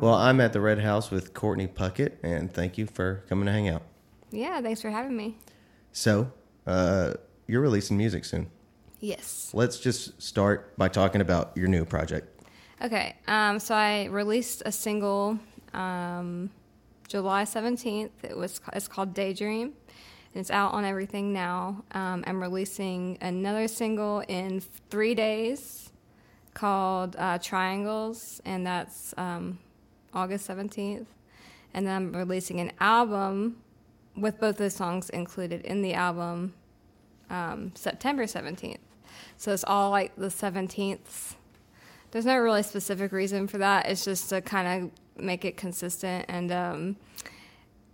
Well, I'm at the Red House with Courtney Puckett, and thank you for coming to hang out. Yeah, thanks for having me. So, uh, you're releasing music soon. Yes. Let's just start by talking about your new project. Okay. Um, so I released a single um, July 17th. It was it's called Daydream. And it's out on everything now. Um, I'm releasing another single in three days called uh, Triangles, and that's um, August 17th. And then I'm releasing an album with both those songs included in the album um, September 17th. So it's all like the 17th. There's no really specific reason for that. It's just to kind of make it consistent. And um,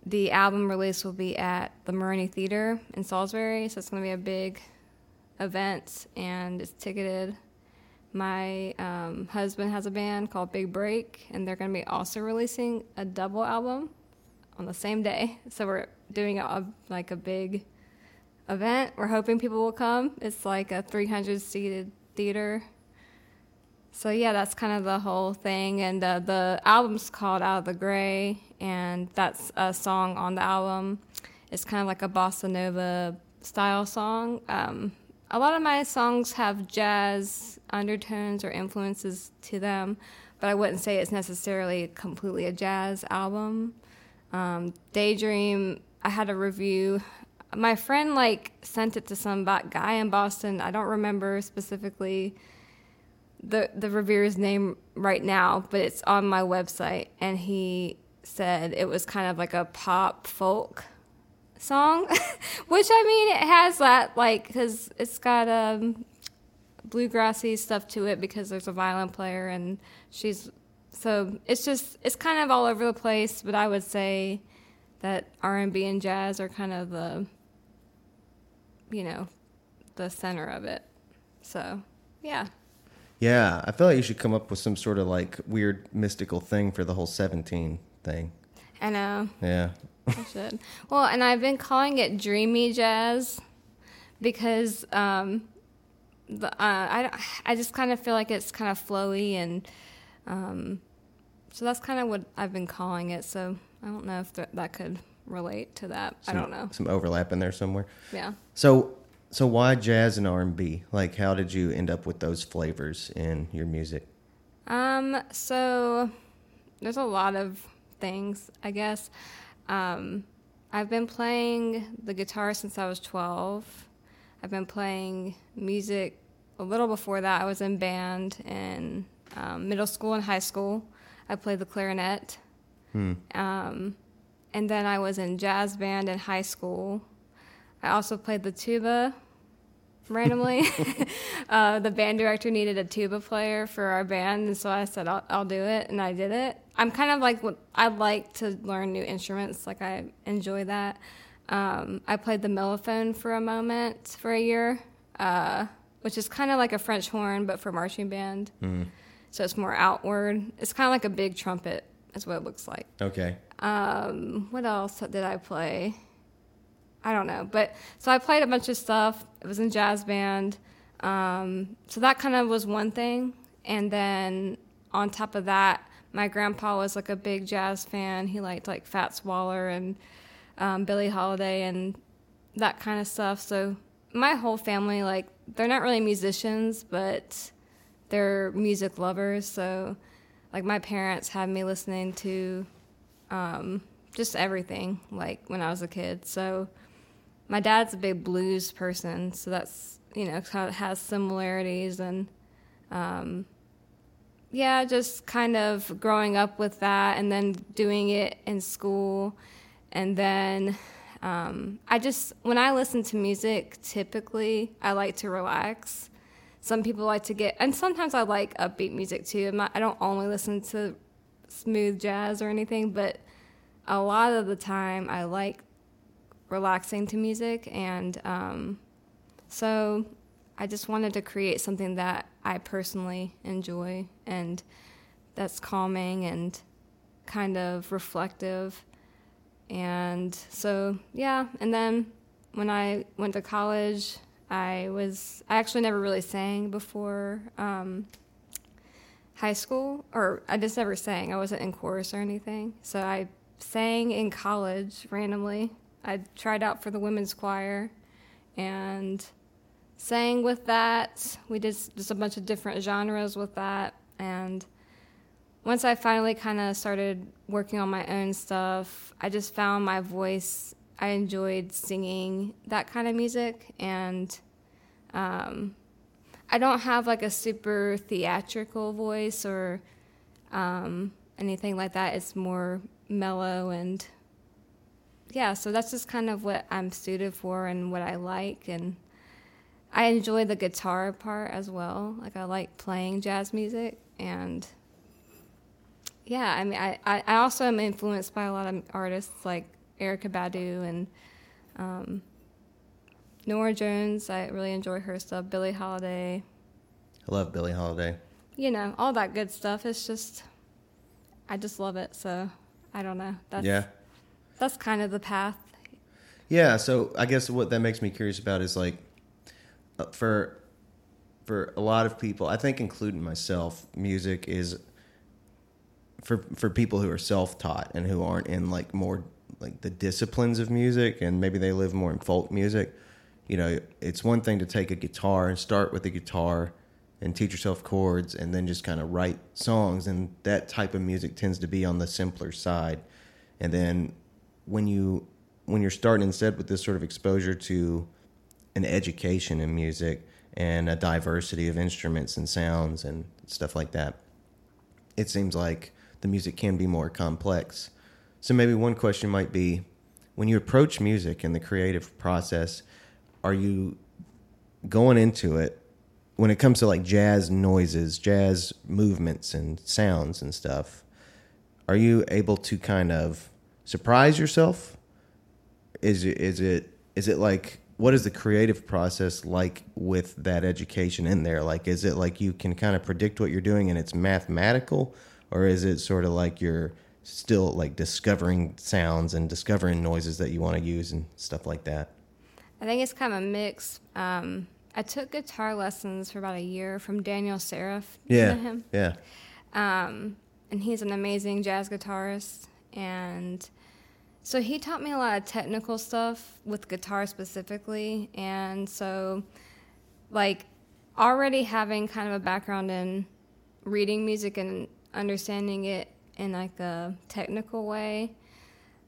the album release will be at the Meroney Theater in Salisbury. So it's going to be a big event and it's ticketed. My um, husband has a band called Big Break, and they're going to be also releasing a double album on the same day. So we're doing a, like a big event. We're hoping people will come. It's like a 300 seated theater. So yeah, that's kind of the whole thing. And uh, the album's called Out of the Gray, and that's a song on the album. It's kind of like a bossa nova style song. Um, a lot of my songs have jazz undertones or influences to them, but I wouldn't say it's necessarily completely a jazz album. Um, Daydream, I had a review my friend like sent it to some guy in Boston. I don't remember specifically the the reviewer's name right now, but it's on my website, and he said it was kind of like a pop folk song, which I mean it has that like because it's got um bluegrassy stuff to it because there's a violin player and she's so it's just it's kind of all over the place, but I would say that R and B and jazz are kind of the you know, the center of it. So, yeah. Yeah, I feel like you should come up with some sort of like weird mystical thing for the whole 17 thing. I know. Yeah. I should. Well, and I've been calling it dreamy jazz because um, the, uh, I, I just kind of feel like it's kind of flowy and um, so that's kind of what I've been calling it. So I don't know if th- that could relate to that. Some, I don't know. Some overlap in there somewhere. Yeah. So so why jazz and R and B? Like how did you end up with those flavors in your music? Um, so there's a lot of things, I guess. Um, I've been playing the guitar since I was 12. I've been playing music a little before that. I was in band in um, middle school and high school. I played the clarinet. Hmm. Um, and then I was in jazz band in high school. I also played the tuba randomly. uh, the band director needed a tuba player for our band, and so I said, I'll, I'll do it, and I did it. I'm kind of like, I like to learn new instruments, like, I enjoy that. Um, I played the mellophone for a moment for a year, uh, which is kind of like a French horn, but for marching band. Mm. So it's more outward. It's kind of like a big trumpet, is what it looks like. Okay. Um, what else did I play? I don't know, but so I played a bunch of stuff. It was in jazz band, um, so that kind of was one thing. And then on top of that, my grandpa was like a big jazz fan. He liked like Fats Waller and um, Billie Holiday and that kind of stuff. So my whole family, like, they're not really musicians, but they're music lovers. So, like, my parents had me listening to um, just everything, like when I was a kid. So my dad's a big blues person, so that's you know kind of has similarities and um, yeah, just kind of growing up with that, and then doing it in school, and then. Um, I just when I listen to music, typically I like to relax. Some people like to get, and sometimes I like upbeat music too. I don't only listen to smooth jazz or anything, but a lot of the time I like relaxing to music, and um, so I just wanted to create something that I personally enjoy and that's calming and kind of reflective. And so, yeah, and then when I went to college, I was, I actually never really sang before. Um, high school, or I just never sang. I wasn't in chorus or anything. So I sang in college randomly. I tried out for the women's choir and sang with that. We did just a bunch of different genres with that. And once I finally kind of started working on my own stuff, I just found my voice. I enjoyed singing that kind of music. And um, I don't have like a super theatrical voice or um, anything like that. It's more mellow and yeah, so that's just kind of what I'm suited for and what I like. And I enjoy the guitar part as well. Like, I like playing jazz music. And yeah, I mean, I, I also am influenced by a lot of artists like Erykah Badu and um, Norah Jones. I really enjoy her stuff. Billie Holiday. I love Billie Holiday. You know, all that good stuff. It's just, I just love it. So I don't know. That's, yeah. That's kind of the path. Yeah. So I guess what that makes me curious about is like, uh, for for a lot of people, I think, including myself, music is for for people who are self taught and who aren't in like more like the disciplines of music, and maybe they live more in folk music. You know, it's one thing to take a guitar and start with a guitar and teach yourself chords and then just kind of write songs and that type of music tends to be on the simpler side and then when you when you're starting instead with this sort of exposure to an education in music and a diversity of instruments and sounds and stuff like that it seems like the music can be more complex. So maybe one question might be when you approach music and the creative process are you going into it when it comes to like jazz noises, jazz movements and sounds and stuff, are you able to kind of surprise yourself? Is it is it is it like what is the creative process like with that education in there? Like is it like you can kind of predict what you're doing and it's mathematical or is it sort of like you're still like discovering sounds and discovering noises that you want to use and stuff like that? I think it's kind of a mix. Um, I took guitar lessons for about a year from Daniel Seraph. Yeah. You know him? Yeah. Um, and he's an amazing jazz guitarist. And so he taught me a lot of technical stuff with guitar specifically. And so, like, already having kind of a background in reading music and understanding it in like a technical way,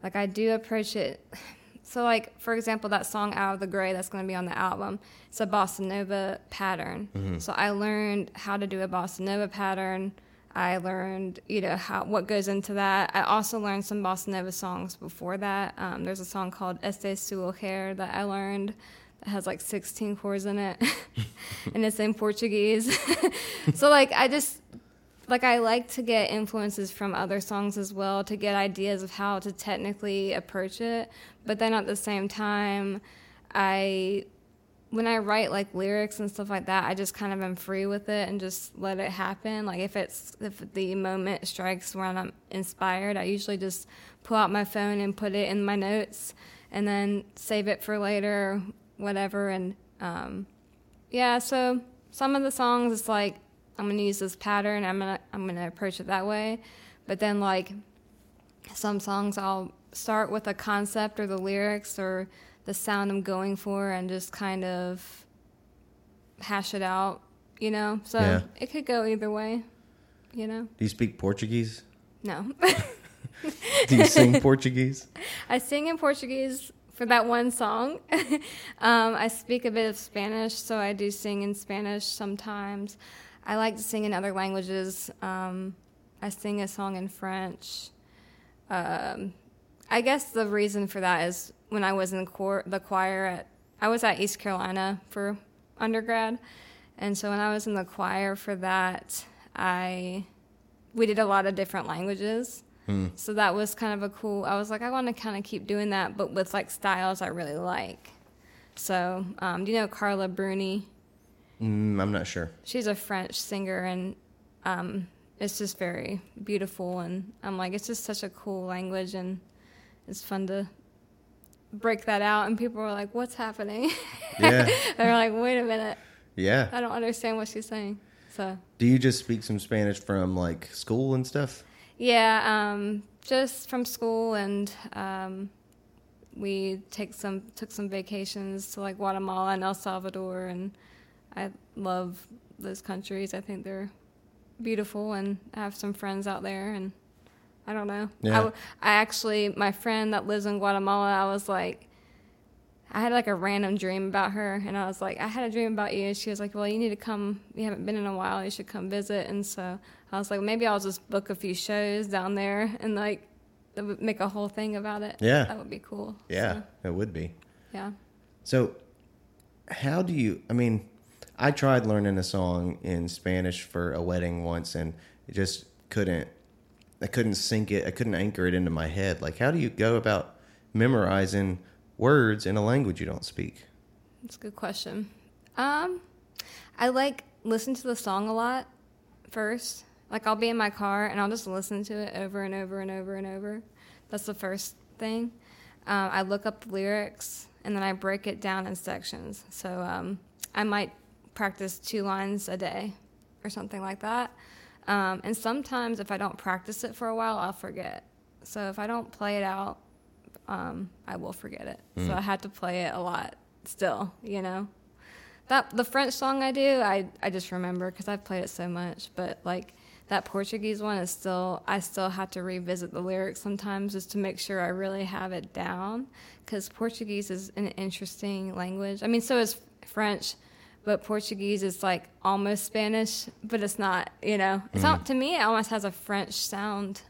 like, I do approach it so, like for example, that song "Out of the Gray" that's going to be on the album. It's a bossa nova pattern. Mm-hmm. So I learned how to do a bossa nova pattern. I learned, you know, how what goes into that. I also learned some bossa nova songs before that. Um, there's a song called "Este Seu Olhar" that I learned that has like 16 chords in it, and it's in Portuguese. so like I just like I like to get influences from other songs as well to get ideas of how to technically approach it. But then at the same time, I when I write like lyrics and stuff like that, I just kind of am free with it and just let it happen. Like if it's if the moment strikes when I'm inspired, I usually just pull out my phone and put it in my notes and then save it for later, whatever. And um, yeah, so some of the songs it's like I'm gonna use this pattern. I'm gonna I'm gonna approach it that way. But then like some songs, I'll start with a concept or the lyrics or the sound I'm going for, and just kind of hash it out. You know, so yeah. it could go either way. You know. Do you speak Portuguese? No. Do you sing Portuguese? I sing in Portuguese for that one song. um, I speak a bit of Spanish, so I do sing in Spanish sometimes. I like to sing in other languages. Um, I sing a song in French. Um, I guess the reason for that is when I was in the, the choir at, I was at East Carolina for undergrad, and so when I was in the choir for that, I we did a lot of different languages. Hmm. So that was kind of a cool. I was like, I want to kind of keep doing that, but with like styles I really like. So, um, do you know Carla Bruni? Mm, I'm not sure. She's a French singer, and um, it's just very beautiful. And I'm like, it's just such a cool language, and it's fun to break that out. And people are like, "What's happening?" Yeah. They're like, "Wait a minute." Yeah. I don't understand what she's saying. So Do you just speak some Spanish from like school and stuff? yeah, um, just from school, and um, we take some took some vacations to like Guatemala and El Salvador, and I love those countries. I think they're beautiful, and I have some friends out there, and I don't know. I, Yeah. w- I actually, my friend that lives in Guatemala, I was like. I had like a random dream about her, and I was like, I had a dream about you. And she was like, Well, you need to come. You haven't been in a while. You should come visit. And so I was like, Maybe I'll just book a few shows down there and like make a whole thing about it. Yeah. That would be cool. Yeah, So, it would be. yeah. So, how do you? I mean, I tried learning a song in Spanish for a wedding once, and just couldn't. I couldn't sink it. I couldn't anchor it into my head. Like, how do you go about memorizing words in a language you don't speak? That's a good question. Um, I like listen to the song a lot first. Like I'll be in my car and I'll just listen to it over and over and over and over. That's the first thing. Um, I look up the lyrics and then I break it down in sections. So um, I might practice two lines a day or something like that. Um, and sometimes if I don't practice it for a while, I'll forget. So if I don't play it out, um, I will forget it. So I had to play it a lot still, you know. That the French song I do, I I just remember because I've played it so much. But like that Portuguese one is still, I still have to revisit the lyrics sometimes just to make sure I really have it down. Because Portuguese is an interesting language. I mean, so is French, but Portuguese is like almost Spanish, but it's not. You know, it's mm-hmm. not to me. It almost has a French sound,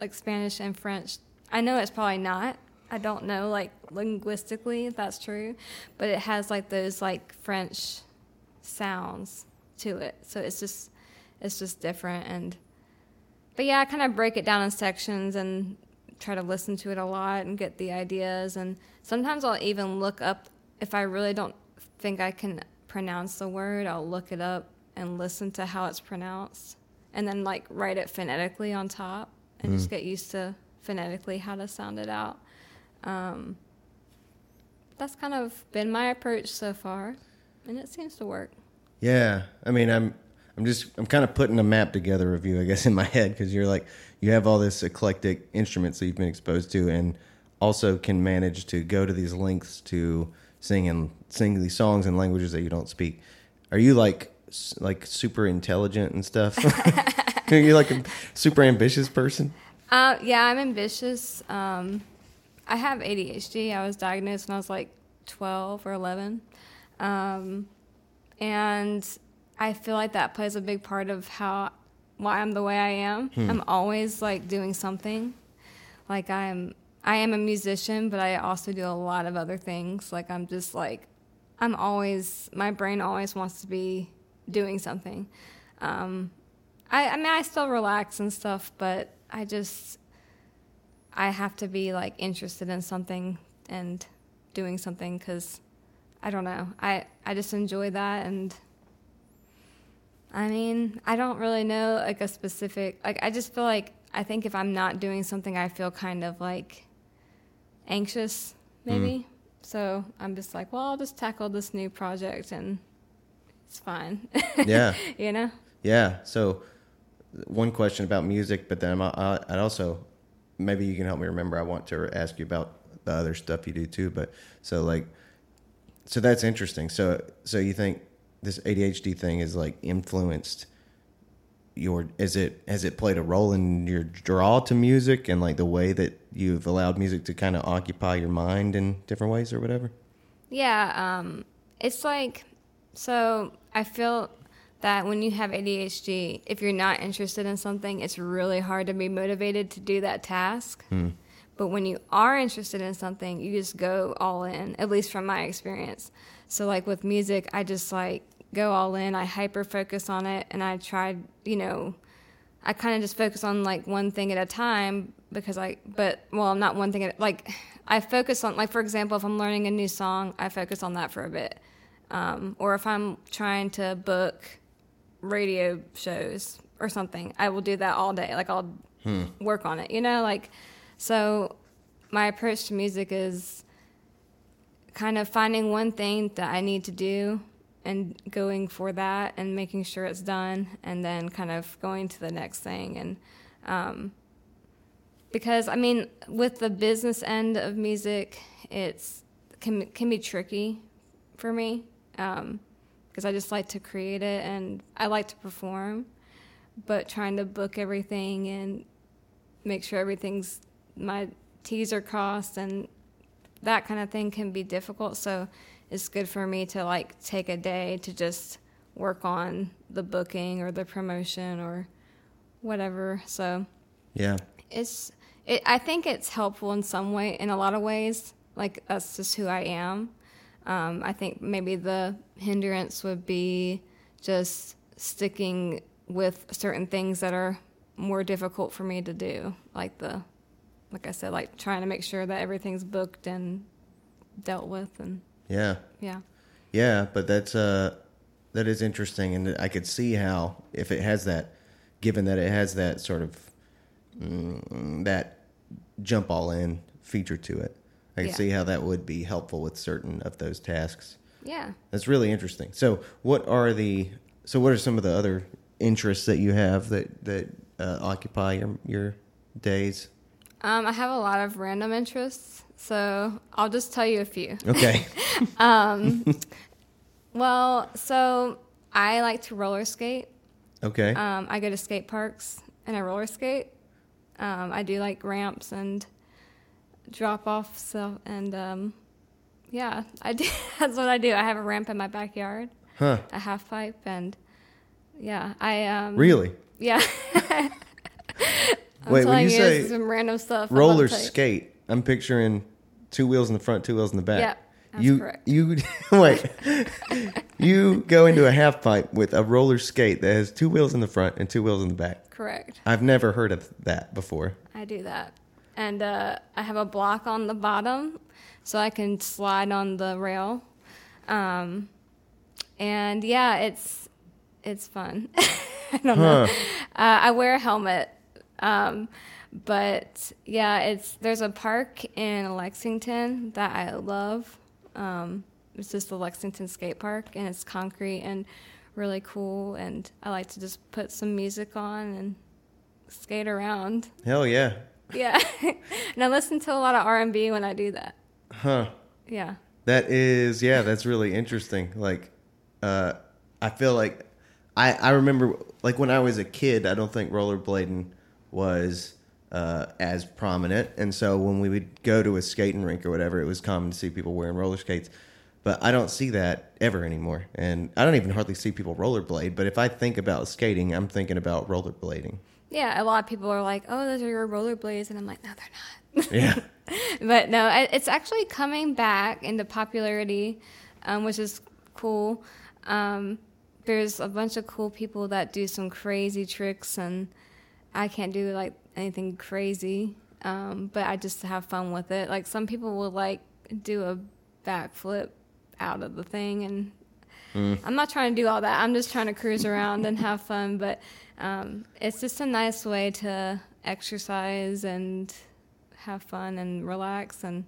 like Spanish and French. I know it's probably not. I don't know, like linguistically, if that's true, but it has like those like French sounds to it. So it's just, it's just different. And, but yeah, I kind of break it down in sections and try to listen to it a lot and get the ideas. And sometimes I'll even look up if I really don't think I can pronounce the word. I'll look it up and listen to how it's pronounced, and then like write it phonetically on top, and just get used to phonetically how to sound it out. Um, that's kind of been my approach so far, and it seems to work. Yeah, I mean, I'm I'm just I'm kind of putting a map together of you, I guess, in my head because you're like you have all this eclectic instruments that you've been exposed to, and also can manage to go to these lengths to sing and sing these songs in languages that you don't speak. Are you like like super intelligent and stuff? Are you like a super ambitious person? Uh, yeah, I'm ambitious. Um, I have ADHD. I was diagnosed when I was like 12 or 11. Um, and I feel like that plays a big part of how why I'm the way I am. I'm always like doing something. Like I'm I am a musician, but I also do a lot of other things. Like I'm just like I'm always my brain always wants to be doing something. Um, I, I mean, I still relax and stuff, but I just I have to be like interested in something and doing something because I don't know. I I just enjoy that, and I mean, I don't really know like a specific like. I just feel like I think if I'm not doing something, I feel kind of like anxious, hmm. maybe. So I'm just like, well, I'll just tackle this new project and it's fine. Yeah. you know? Yeah. So, one question about music, but then I, uh, I'd also maybe you can help me remember. I want to ask you about the other stuff you do too. But so like, so that's interesting. So so you think this ADHD thing is like influenced your? Is it has it played a role in your draw to music and like the way that you've allowed music to kind of occupy your mind in different ways or whatever? Yeah, um, it's like so. I feel that when you have ADHD, if you're not interested in something, it's really hard to be motivated to do that task. But when you are interested in something, you just go all in. At least from my experience. So like with music, I just like go all in. I hyper focus on it, and I tried, you know, I kind of just focus on like one thing at a time because I, but well, not one thing at like I focus on like for example, if I'm learning a new song, I focus on that for a bit, um, or if I'm trying to book radio shows or something, I will do that all day. Like I'll work on it, you know, like so. My approach to music is kind of finding one thing that I need to do and going for that and making sure it's done and then kind of going to the next thing. And um, because I mean with the business end of music it's can can be tricky for me because um, I just like to create it and I like to perform but trying to book everything and make sure everything's my T's are crossed and that kind of thing can be difficult. So it's good for me to like take a day to just work on the booking or the promotion or whatever. So yeah, it's it. I think it's helpful in some way, in a lot of ways. Like that's just who I am. Um, I think maybe the hindrance would be just sticking with certain things that are more difficult for me to do, like the, like I said, like trying to make sure that everything's booked and dealt with and yeah. Yeah. Yeah, but that's uh that is interesting and I could see how if it has that given that it has that sort of mm, that jump all in feature to it. I can yeah. see how that would be helpful with certain of those tasks. Yeah. That's really interesting. So, what are the so what are some of the other interests that you have that that uh, occupy your your days? Um, I have a lot of random interests. So I'll just tell you a few. Okay. um, well, so I like to roller skate. Okay. Um, I go to skate parks and I roller skate. Um, I do like ramps and drop off stuff, and um, yeah, I do. That's what I do. I have a ramp in my backyard. Huh. A half pipe, and yeah, I um, really. Yeah. Wait, when you, you say some random stuff, roller skate, I'm picturing two wheels in the front, two wheels in the back. Yeah. That's you correct. you wait. you go into a half pipe with a roller skate that has two wheels in the front and two wheels in the back. Correct. I've never heard of that before. I do that, and uh, I have a block on the bottom, so I can slide on the rail. Um, and yeah, it's it's fun. I don't huh. know. Uh, I wear a helmet. Um, but yeah, it's there's a park in Lexington that I love. Um, it's just the Lexington Skate Park, and it's concrete and really cool. And I like to just put some music on and skate around. Hell yeah! Yeah, and I listen to a lot of R and B when I do that. Huh? Yeah. That is yeah. That's really interesting. Like, uh, I feel like I I remember like when I was a kid. I don't think rollerblading was uh, as prominent. And so when we would go to a skating rink or whatever, it was common to see people wearing roller skates. But I don't see that ever anymore. And I don't even hardly see people rollerblade. But if I think about skating, I'm thinking about rollerblading. Yeah, a lot of people are like, oh, those are your rollerblades. And I'm like, no, they're not. Yeah. but no, it's actually coming back into popularity, um, which is cool. Um, there's a bunch of cool people that do some crazy tricks, and I can't do like anything crazy, um, but I just have fun with it. Like some people will like do a backflip out of the thing, and mm. I'm not trying to do all that. I'm just trying to cruise around and have fun. But um, it's just a nice way to exercise and have fun and relax and.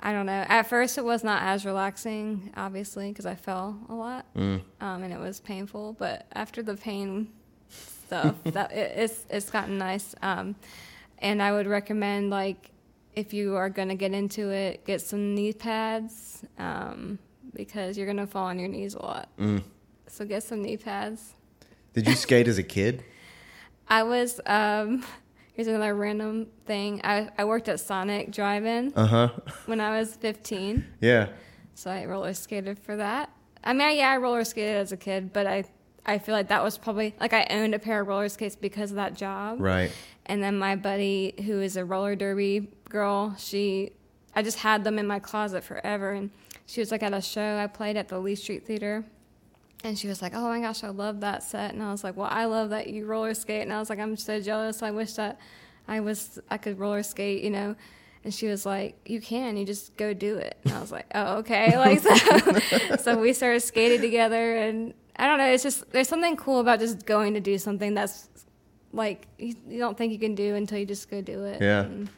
I don't know. At first, it was not as relaxing, obviously, because I fell a lot, mm. um, and it was painful. But after the pain stuff. that it, it's it's gotten nice. Um, and I would recommend like if you are going to get into it, get some knee pads um, because you're going to fall on your knees a lot. Mm. So get some knee pads. Did you skate as a kid? I was. Um, here's another random thing. I I worked at Sonic Drive-In. Uh huh. When I was 15. Yeah. So I roller skated for that. I mean, yeah, I roller skated as a kid, but I I feel like that was probably like I owned a pair of roller skates because of that job. Right. And then my buddy, who is a roller derby girl, she, I just had them in my closet forever. And she was like at a show I played at the Lee Street Theater. And she was like, "Oh my gosh, I love that set." And I was like, "Well, I love that you roller skate." And I was like, "I'm so jealous. I wish that I was I could roller skate, you know." And she was like, "You can. You just go do it." And I was like, "Oh, okay." Like so, so we started skating together, and I don't know. It's just there's something cool about just going to do something that's like you, you don't think you can do until you just go do it. Yeah. And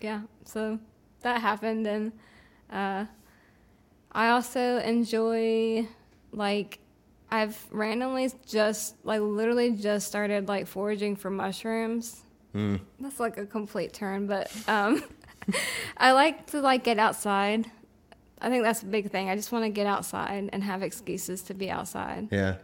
yeah. So that happened, and uh, I also enjoy like I've randomly just like literally just started like foraging for mushrooms. Mm. That's like a complete turn, but um, I like to like get outside. I think that's a big thing. I just want to get outside and have excuses to be outside. Yeah.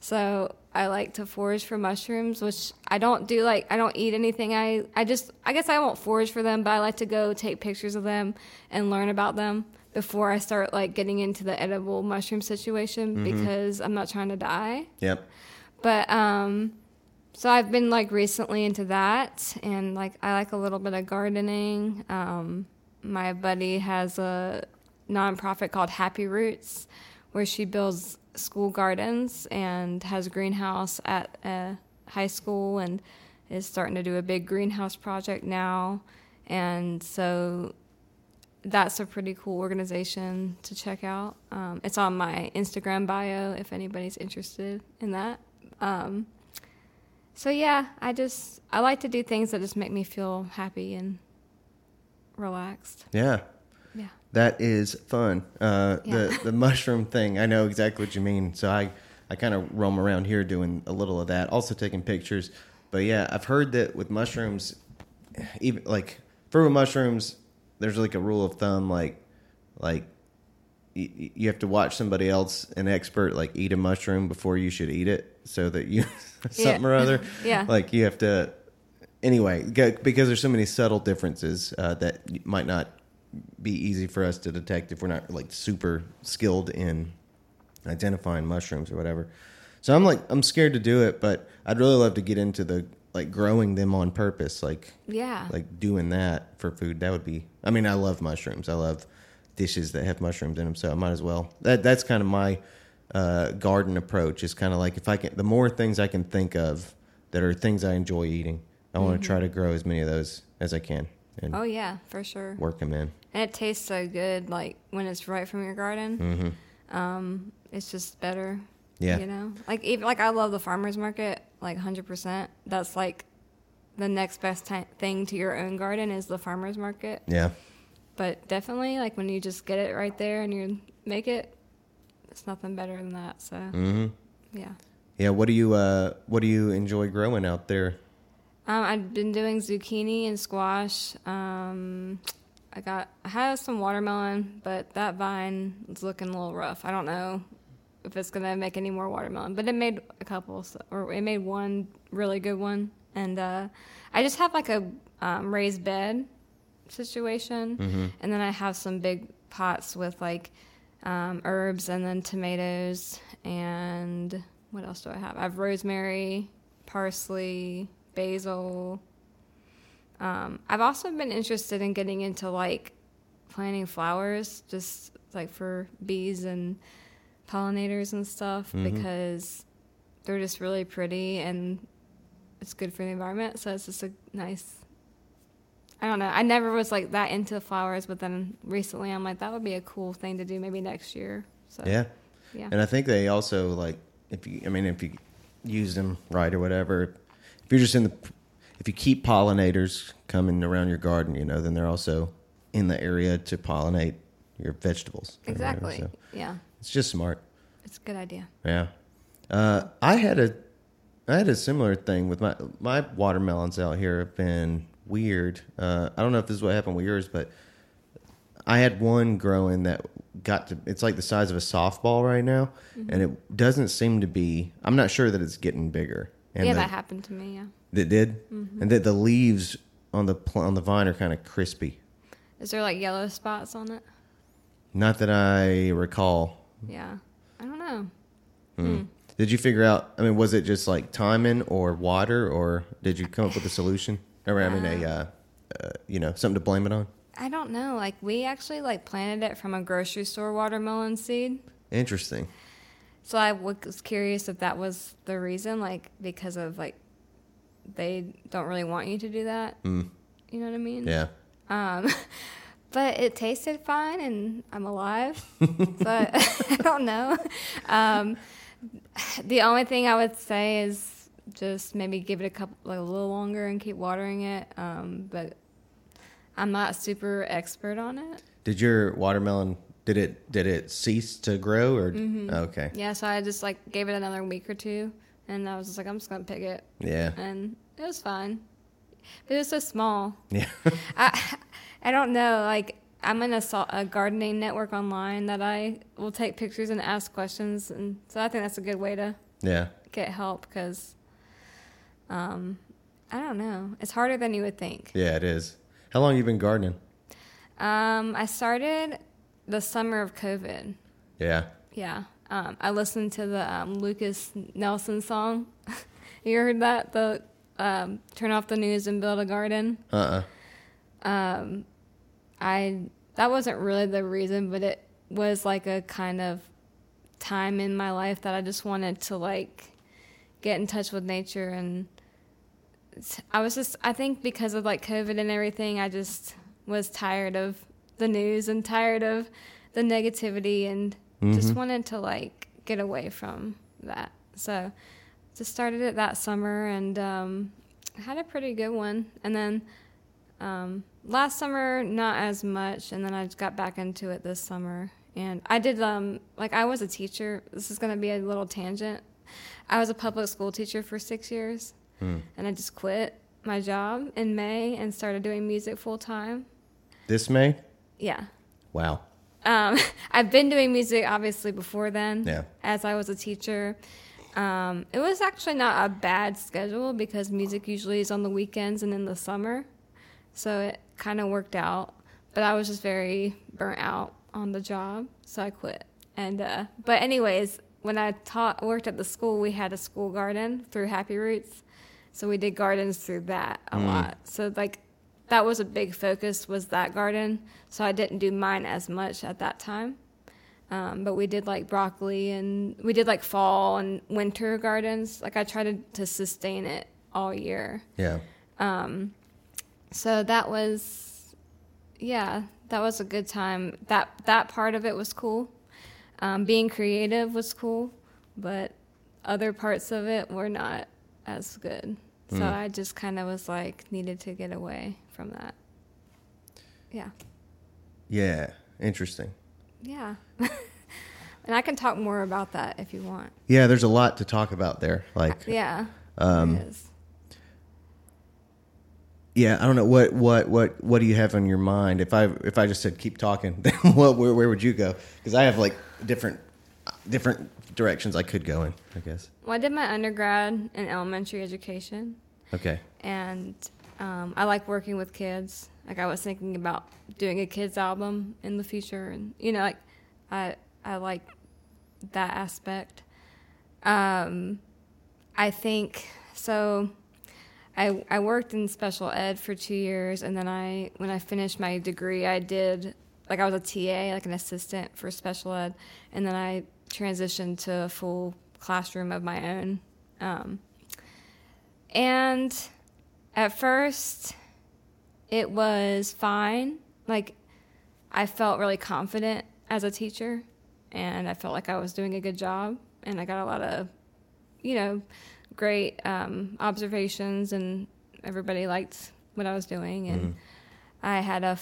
So I like to forage for mushrooms, which I don't do like I don't eat anything. I I just I guess I won't forage for them, but I like to go take pictures of them and learn about them before I start like getting into the edible mushroom situation because I'm not trying to die. Yep. But um so I've been like recently into that and like I like a little bit of gardening. Um my buddy has a nonprofit called Happy Roots where she builds school gardens and has a greenhouse at a high school and is starting to do a big greenhouse project now. And so that's a pretty cool organization to check out. Um, it's on my Instagram bio if anybody's interested in that. Um, so yeah, I just I like to do things that just make me feel happy and relaxed. Yeah. Yeah. That is fun. Uh, Yeah. The the mushroom thing. I know exactly what you mean. So I I kind of roam around here doing a little of that. Also taking pictures. But yeah, I've heard that with mushrooms, even like for mushrooms, there's like a rule of thumb. Like like you, you have to watch somebody else, an expert, like eat a mushroom before you should eat it, so that you something or other. Yeah. Like you have to. Anyway, because there's so many subtle differences uh, that might not be easy for us to detect if we're not like super skilled in identifying mushrooms or whatever. So I'm like I'm scared to do it, but I'd really love to get into the like growing them on purpose, like Yeah. like doing that for food. That would be. I mean, I love mushrooms. I love dishes that have mushrooms in them, so I might as well. That that's kind of my uh, garden approach. Is kind of like if I can, the more things I can think of that are things I enjoy eating, I want to try to grow as many of those as I can and oh yeah, for sure. work them in. And it tastes so good, like when it's right from your garden. Mm-hmm. Um, it's just better. Yeah. You know, like even like I love the farmers market, like hundred percent. That's like the next best ti thing to your own garden is the farmers market. Yeah. But definitely, like when you just get it right there and you make it, it's nothing better than that. So Mm-hmm. yeah. Yeah. What do you uh What do you enjoy growing out there? Um, I've been doing zucchini and squash. Um, I got I have some watermelon, but that vine is looking a little rough. I don't know if it's gonna make any more watermelon, but it made a couple, so, or it made one really good one. And uh, I just have like a um, raised bed situation, and then I have some big pots with like um, herbs and then tomatoes and what else do I have? I have rosemary, parsley, basil. Um, I've also been interested in getting into like planting flowers, just like for bees and pollinators and stuff, because they're just really pretty and it's good for the environment. So it's just a nice. I don't know. I never was like that into flowers, but then recently I'm like that would be a cool thing to do maybe next year. So Yeah. yeah. And I think they also like if you, I mean, if you use them right or whatever, if you're just in the, if you keep pollinators coming around your garden, you know, then they're also in the area to pollinate your vegetables. whatever, Exactly. so Yeah. it's just smart. It's a good idea. Yeah. Uh, I had a, I had a similar thing with my my watermelons out here have been weird. Uh, I don't know if this is what happened with yours, but I had one growing that got to it's like the size of a softball right now, Mm-hmm. and it doesn't seem to be. I'm not sure that it's getting bigger. And yeah, the, that happened to me. Yeah. That did, Mm-hmm. and that the leaves on the pl- on the vine are kind of crispy. Is there like yellow spots on it? Not that I recall. Yeah. I don't know. Hmm. Did you figure out? I mean, was it just like timing or water, or did you come up with a solution? Or I mean, a uh, uh, you know something to blame it on? I don't know. Like we actually like planted it from a grocery store watermelon seed. Interesting. So I was curious if that was the reason, like because of like they don't really want you to do that. Mm. You know what I mean? Yeah. Um, but it tasted fine, and I'm alive. but I don't know. Um, the only thing I would say is just maybe give it a couple, like a little longer, and keep watering it. Um, but I'm not super expert on it. Did your watermelon Did it did it cease to grow or Mm-hmm. okay? Yeah, so I just like gave it another week or two, and I was just like, I'm just gonna pick it, Yeah. and it was fine. But it was so small. Yeah. I I don't know. Like I'm in a, a gardening network online that I will take pictures and ask questions, and so I think that's a good way to yeah. get help because, um, I don't know. It's harder than you would think. Yeah, it is. How long you been gardening? Um, I started the summer of COVID. Yeah. Yeah. Um, I listened to the um, Lukas Nelson song. you heard that? The um, turn off the news and build a garden. Uh uh Um, I that wasn't really the reason, but it was like a kind of time in my life that I just wanted to like get in touch with nature and I was just I think because of like COVID and everything, I just was tired of the news and tired of the negativity and just wanted to like get away from that. So just started it that summer and um, had a pretty good one. And then um, last summer, not as much, and then I just got back into it this summer. And I did um like I was a teacher. This is going to be a little tangent. I was a public school teacher for six years, Hmm. and I just quit my job in May and started doing music full time. This May? Yeah. Wow. Um, I've been doing music obviously before then. Yeah. As I was a teacher, um, it was actually not a bad schedule because music usually is on the weekends and in the summer, so it kind of worked out. But I was just very burnt out on the job, so I quit. And uh, but anyways, when I taught worked at the school, we had a school garden through Happy Roots, so we did gardens through that a lot. So like that was a big focus was that garden. So i didn't do mine as much at that time. Um, but we did like broccoli and we did like fall and winter gardens. Like i tried to, to sustain it all year. Yeah. Um, so that was yeah that was a good time. That that part of it was cool. Um, being creative was cool but other parts of it were not as good. So i just kind of was like needed to get away from that yeah Yeah. Interesting. yeah and i can talk more about that if you want Yeah, there's a lot to talk about there. Like yeah Um. Yeah, I don't know what what what what do you have on your mind? If I if I just said keep talking, then what where, where would you go? Because I have like different different directions I could go in. I guess. well i did my undergrad in elementary education Okay. and um, I like working with kids. Like I was thinking about doing a kids album in the future, and you know, like I I like that aspect. Um, I think so. I I worked in special ed for two years, and then I when I finished my degree, I did like I was a TA, like an assistant for special ed, and then I transitioned to a full classroom of my own. Um, and at first, it was fine. Like, I felt really confident as a teacher, and I felt like I was doing a good job, and I got a lot of, you know, great um, observations, and everybody liked what I was doing. And I had a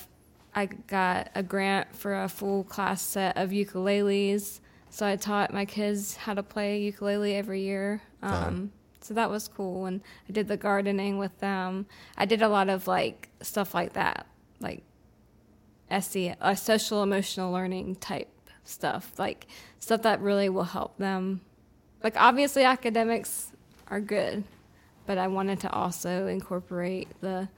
I got a grant for a full class set of ukuleles, so I taught my kids how to play ukulele every year. Um, so that was cool, and I did the gardening with them. I did a lot of like stuff like that, like SE, uh, social emotional learning type stuff, like stuff that really will help them. Like obviously academics are good, but I wanted to also incorporate the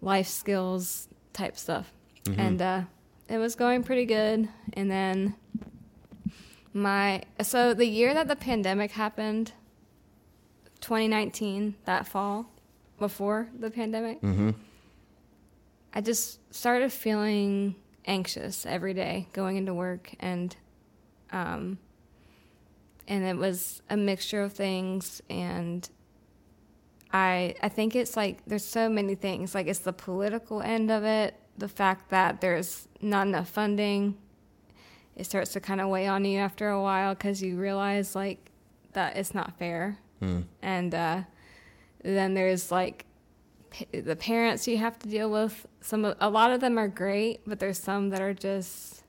life skills type stuff, and uh, it was going pretty good. And then my so the year that the pandemic happened 2019 that fall before the pandemic Mm-hmm. i just started feeling anxious every day going into work and um and it was a mixture of things and i i think it's like there's so many things like it's the political end of it the fact that there's not enough funding it starts to kind of weigh on you after a while because you realize like that it's not fair Mm. and uh, then there's like p- the parents you have to deal with some a lot of them are great but there's some that are just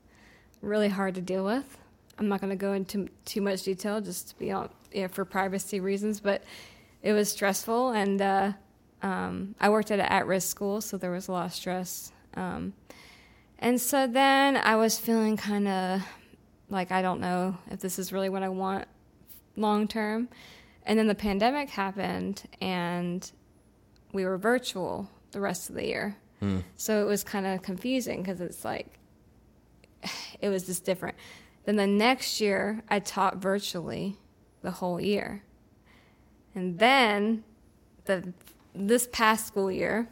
really hard to deal with. I'm not going to go into too much detail just to be on, you know, for privacy reasons, but it was stressful. And uh, um, I worked at an at risk school, so there was a lot of stress. Um, and so then I was feeling kind of like I don't know if this is really what I want long term. And then the pandemic happened, and we were virtual the rest of the year. Mm. So it was kind of confusing because it's like, it was just different. Then the next year, I taught virtually the whole year. And then the this past school year,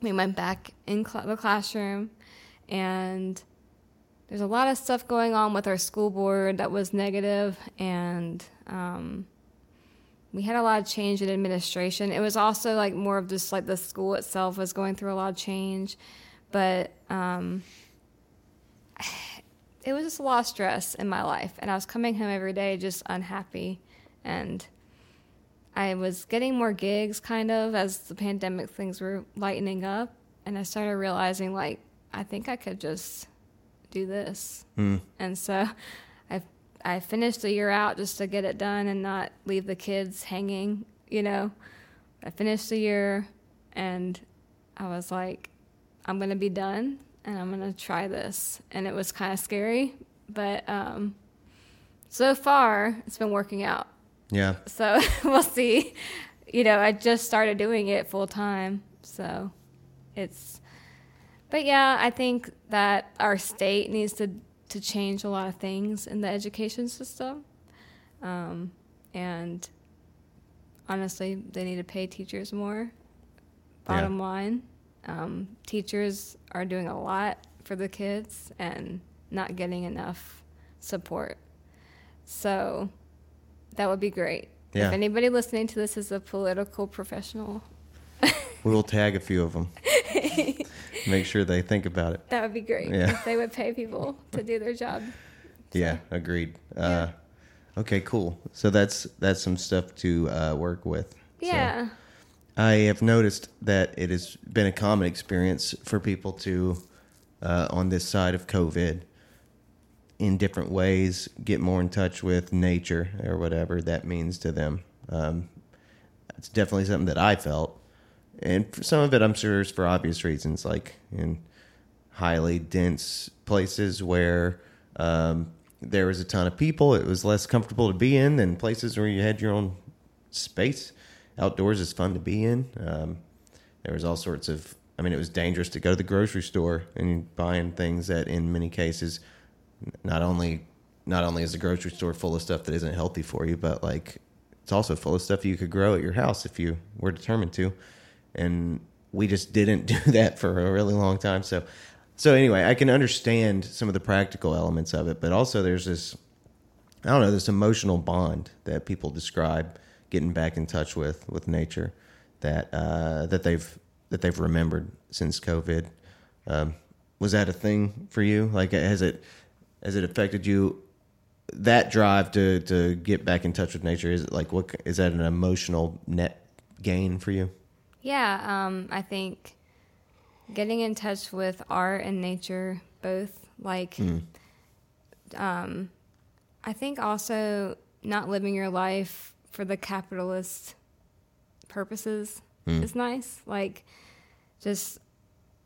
we went back in cl- the classroom, and there's a lot of stuff going on with our school board that was negative, and um, we had a lot of change in administration. It was also like more of just like the school itself was going through a lot of change, but um, it was just a lot of stress in my life, and I was coming home every day just unhappy, and I was getting more gigs kind of as the pandemic things were lightening up, and I started realizing like I think I could just do this, Mm. and so I finished the year out just to get it done and not leave the kids hanging, you know. I finished the year, and I was like, I'm gonna be done and I'm gonna try this. And it was kind of scary, but um, so far it's been working out. Yeah. So we'll see. You know, I just started doing it full time, so it's. But yeah, I think that our state needs to to change a lot of things in the education system, um, and honestly, they need to pay teachers more. Bottom line, um, teachers are doing a lot for the kids and not getting enough support. So that would be great. Yeah. If anybody listening to this is a political professional, We will tag a few of them. Make sure they think about it. that would be great Yeah. if they would pay people to do their job. Yeah, agreed. Uh, okay, cool. So that's that's some stuff to uh, work with. So Yeah. I have noticed that it has been a common experience for people to, uh, on this side of COVID, in different ways, get more in touch with nature or whatever that means to them. Um, it's definitely something that I felt, and some of it, I'm sure, is for obvious reasons, like in highly dense places where um, there was a ton of people. It was less comfortable to be in than places where you had your own space. Outdoors is fun to be in. Um, there was all sorts of. I mean, it was dangerous to go to the grocery store and buying things that, in many cases, not only not only is the grocery store full of stuff that isn't healthy for you, but like it's also full of stuff you could grow at your house if you were determined to. And we just didn't do that for a really long time. So, so anyway, I can understand some of the practical elements of it, but also there's this, I don't know, this emotional bond that people describe getting back in touch with with nature that uh, that they've that they've remembered since COVID. Um, was that a thing for you? Like, has it has it affected you? That drive to to get back in touch with nature is it like what is that an emotional net gain for you? Yeah, um, I think getting in touch with art and nature both, like, um, I think also not living your life for the capitalist purposes is nice. Like, just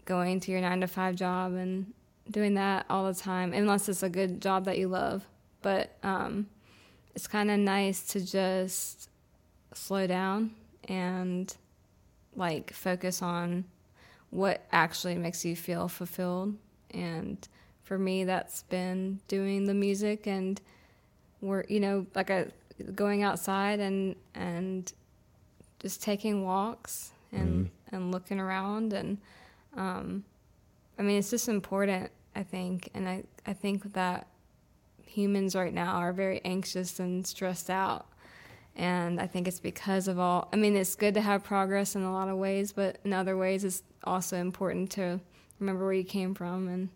going to your nine to five job and doing that all the time, unless it's a good job that you love. But um, it's kind of nice to just slow down and like focus on what actually makes you feel fulfilled. And for me, that's been doing the music and we're you know like a going outside and and just taking walks and and looking around. And um, I mean it's just important I think. And I I think that humans right now are very anxious and stressed out and I think it's because of all I mean it's good to have progress in a lot of ways but in other ways it's also important to remember where you came from and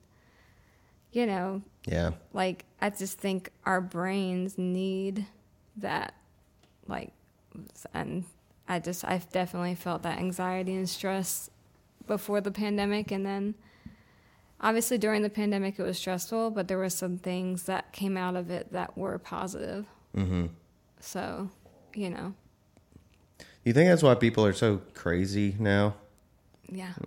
you know Yeah, like I just think our brains need that like and I just I've definitely felt that anxiety and stress before the pandemic and then obviously during the pandemic it was stressful, but there were some things that came out of it that were positive. Mm-hmm. So, you know, You think that's why people are so crazy now? yeah.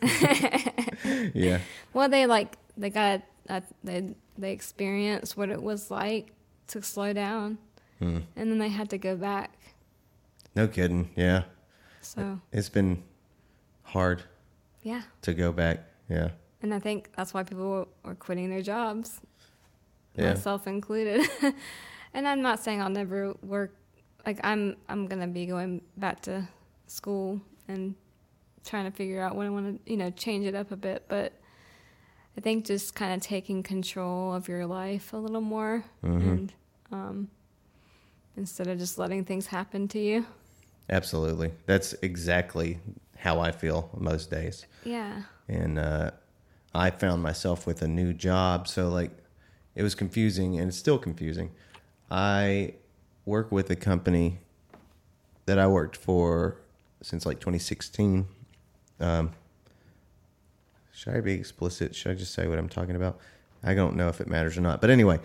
Yeah. Well, they like they got uh, they they experienced what it was like to slow down, Hmm. and then they had to go back. No kidding. Yeah. So It's been hard yeah, to go back. Yeah. and I think that's why people were quitting their jobs, Yeah. myself included. and I'm not saying I'll never work. Like I'm I'm gonna be going back to school and trying to figure out what I want to you know change it up a bit, but. I think just kind of taking control of your life a little more, Mhm. and um, instead of just letting things happen to you. Absolutely. That's exactly how I feel most days. Yeah. and uh, I found myself with a new job. So like, it was confusing, and it's still confusing. I work with a company that I worked for since like 2016. Um, should I be explicit? Should I just say what I'm talking about? I don't know if it matters or not. But anyway,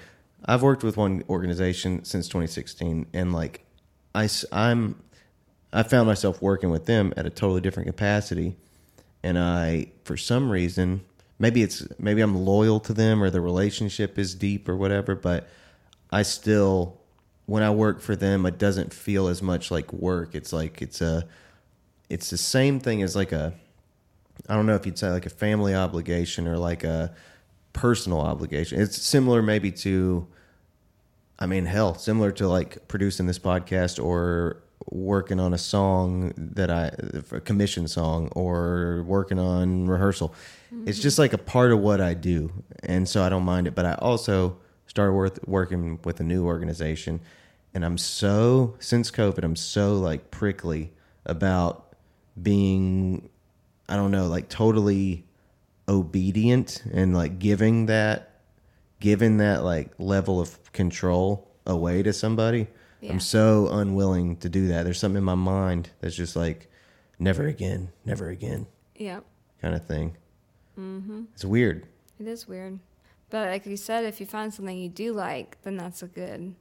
I've worked with one organization since 2016, and like, I, am I found myself working with them at a totally different capacity and I, for some reason, maybe it's maybe I'm loyal to them or the relationship is deep or whatever, but I still, when I work for them, it doesn't feel as much like work. It's like it's a, it's the same thing as like a, I don't know if you'd say like a family obligation or like a personal obligation. It's similar maybe to, I mean, hell, similar to like producing this podcast or working on a song that I, a commission song or working on rehearsal. It's just like a part of what I do. And so I don't mind it. But I also started work, working with a new organization. And I'm so, since COVID, I'm so like prickly about being, I don't know, like totally obedient and like giving that giving that like level of control away to somebody Yeah. i'm so unwilling to do that there's something in my mind that's just like never again never again Yeah. kind of thing mm-hmm. it's weird It is weird. But like you said, if you find something you do like, then that's a good,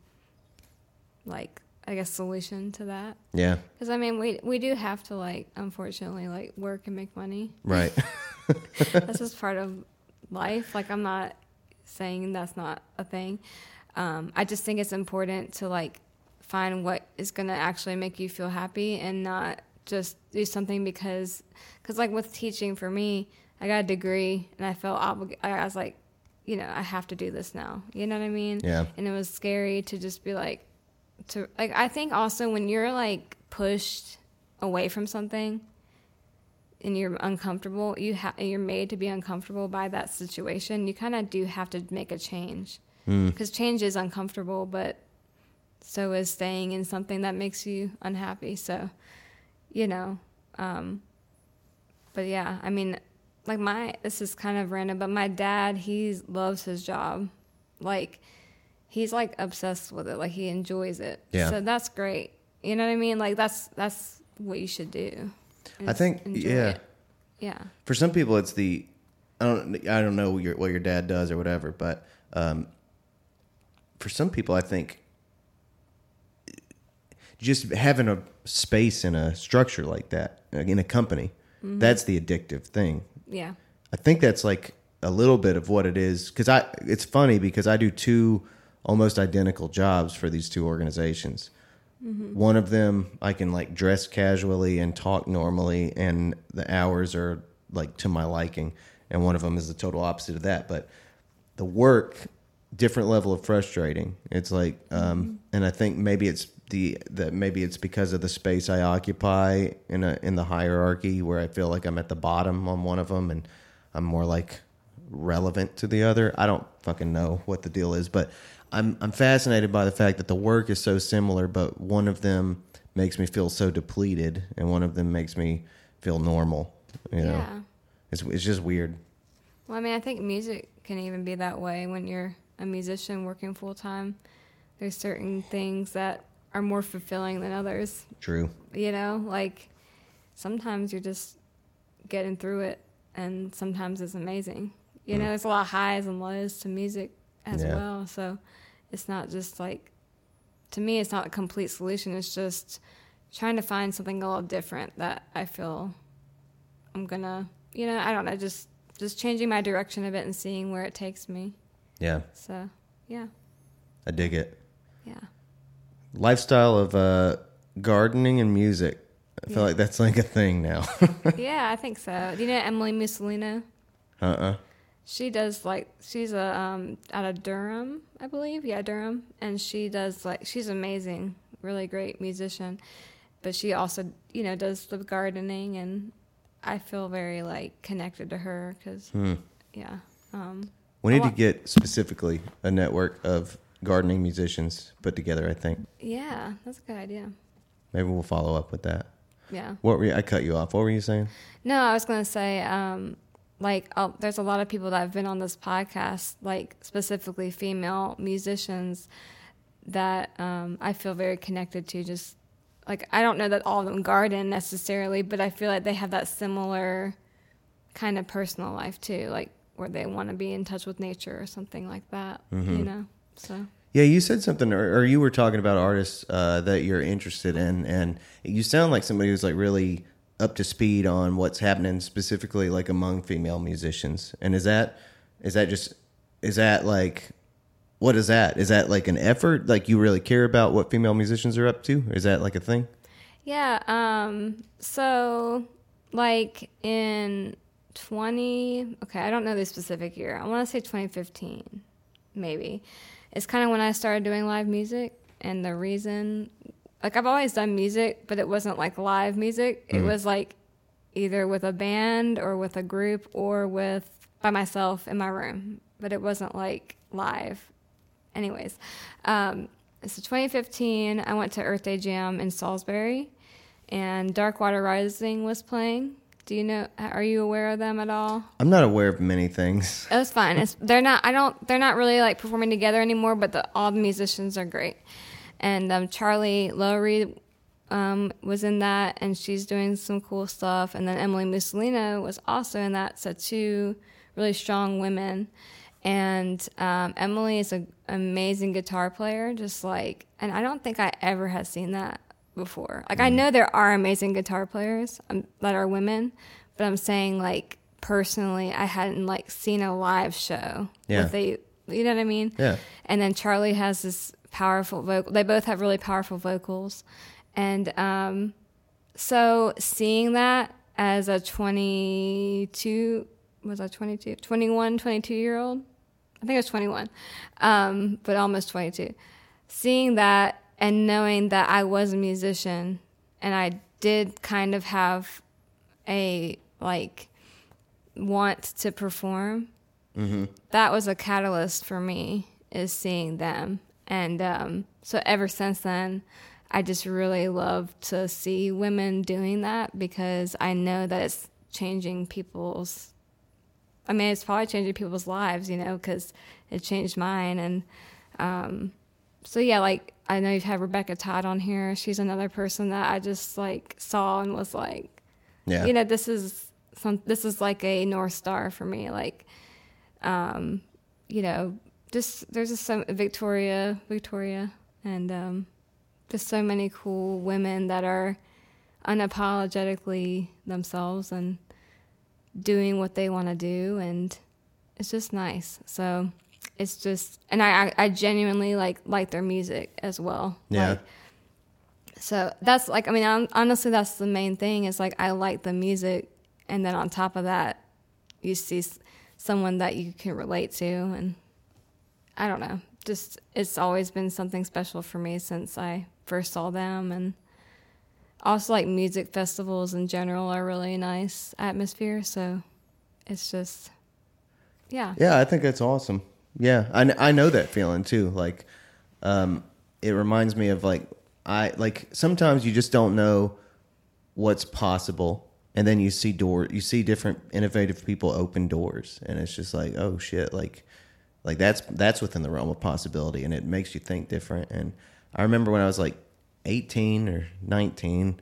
like, I guess, solution to that. yeah Because, I mean, we, we do have to, like, unfortunately, like, work and make money. right that's just part of life. Like, I'm not saying that's not a thing. Um, I just think it's important to, like, find what is going to actually make you feel happy and not just do something because, because, like, with teaching for me, I got a degree and I felt obligated. I was like, you know, I have to do this now. You know what I mean? Yeah. And it was scary to just be like, to like. I think also when you're like pushed away from something, and you're uncomfortable, you ha- you're made to be uncomfortable by that situation. You kind of do have to make a change because change is uncomfortable, but so is staying in something that makes you unhappy. So, you know, um, but yeah, I mean, like my this is kind of random, but my dad he loves his job, like he's like obsessed with it, like he enjoys it. Yeah. So that's great. You know what I mean? Like that's that's what you should do. i think yeah it. Yeah. for some people it's the i don't i don't know what your, what your dad does or whatever but um, for some people i think just having a space in a structure like that in a company that's the addictive thing Yeah. I think that's like a little bit of what it is because I. It's funny because I do two almost identical jobs for these two organizations. One of them I can like dress casually and talk normally, and the hours are like to my liking. And one of them is the total opposite of that. But the work, different level of frustrating. It's like, um, and I think maybe it's the that maybe it's because of the space I occupy in a in the hierarchy where I feel like I'm at the bottom on one of them, and I'm more like relevant to the other. I don't fucking know what the deal is, but I'm I'm fascinated by the fact that the work is so similar, but one of them makes me feel so depleted, and one of them makes me feel normal. You know, Yeah. it's it's just weird. Well, I mean, I think music can even be that way when you're a musician working full time. There's certain things that are more fulfilling than others. True. You know, like sometimes you're just getting through it, and sometimes it's amazing. You know, mm. there's a lot of highs and lows to music as Yeah. well. So it's not just like, to me, it's not a complete solution. It's just trying to find something a little different that I feel I'm gonna, you know, I don't know, just just changing my direction a bit and seeing where it takes me. Yeah, So yeah, I dig it. yeah. Lifestyle of uh, gardening and music. I feel Yeah. like that's like a thing now. yeah, I think so. Do you know Emily Musolino? uh uh She does like she's a um out of Durham, I believe. Yeah, Durham, and she does like she's amazing, really great musician. But she also, you know, does the gardening, and I feel very like connected to her because, Hmm. yeah. Um, We need to get specifically a network of gardening musicians put together. I think yeah, that's a good idea. maybe we'll follow up with that. Yeah. What were you, I cut you off? What were you saying? No, I was gonna say, um, like, oh, there's a lot of people that have been on this podcast, like specifically female musicians, that um, I feel very connected to. Just like I don't know that all of them garden necessarily, but I feel like they have that similar kind of personal life too, like where they want to be in touch with nature or something like that. You know, so Yeah, you said something, or, or you were talking about artists uh, that you're interested in, and you sound like somebody who's like really up to speed on what's happening specifically like among female musicians. And is that is that just is that like what is that? Is that like an effort? Like you really care about what female musicians are up to? Is that like a thing? Yeah. Um, so, like in 20, okay, I don't know the specific year. I want to say 2015, maybe. It's kind of when I started doing live music. And the reason, like, I've always done music, but it wasn't like live music. It was like either with a band or with a group or with by myself in my room, but it wasn't like live. Anyways, um, so 2015, I went to Earth Day Jam in Salisbury, and Dark Water Rising was playing. Do you know? Are you aware of them at all? I'm not aware of many things. It was fun. It's, they're not. I don't. They're not really like performing together anymore. But the, all the musicians are great. And um, Charly Lowry um, was in that, and she's doing some cool stuff. And then Emily Musolino was also in that. So two really strong women. And um, Emily is an amazing guitar player, just like. And I don't think I ever had seen that before. Like I know there are amazing guitar players um, that are women, but I'm saying like personally, I hadn't like seen a live show Yeah. a, you know what I mean? Yeah. And then Charly has this powerful vocal. They both have really powerful vocals, and um, so seeing that as a 22 was I 22 21 22 year old I think I was 21 um, but almost 22 seeing that and knowing that I was a musician and I did kind of have a like want to perform that was a catalyst for me is seeing them. And um, so ever since then i just really love to see women doing that because i know that it's changing people's i mean it's probably changing people's lives you know because it changed mine and um, so yeah like i know you've had rebecca todd on here. She's another person that i just like saw and was like Yeah. you know this is some this is like a north star for me. Like um you know just there's just some victoria victoria and um just so many cool women that are unapologetically themselves and doing what they want to do and it's just nice. So it's just and i i, genuinely like like their music as well Yeah. Like, so that's like, I mean, hon- honestly, that's the main thing is like, I like the music. And then on top of that, you see s- someone that you can relate to. And I don't know, just it's always been something special for me since I first saw them. And also, like, music festivals in general are really nice atmosphere. So it's just, yeah. Yeah, I think that's awesome. Yeah, I, I know that feeling too. Like, um, it reminds me of like I like sometimes you just don't know what's possible, and then you see door you see different innovative people open doors, and it's just like oh shit, like like that's that's within the realm of possibility, and it makes you think different. And I remember when I was like eighteen or nineteen,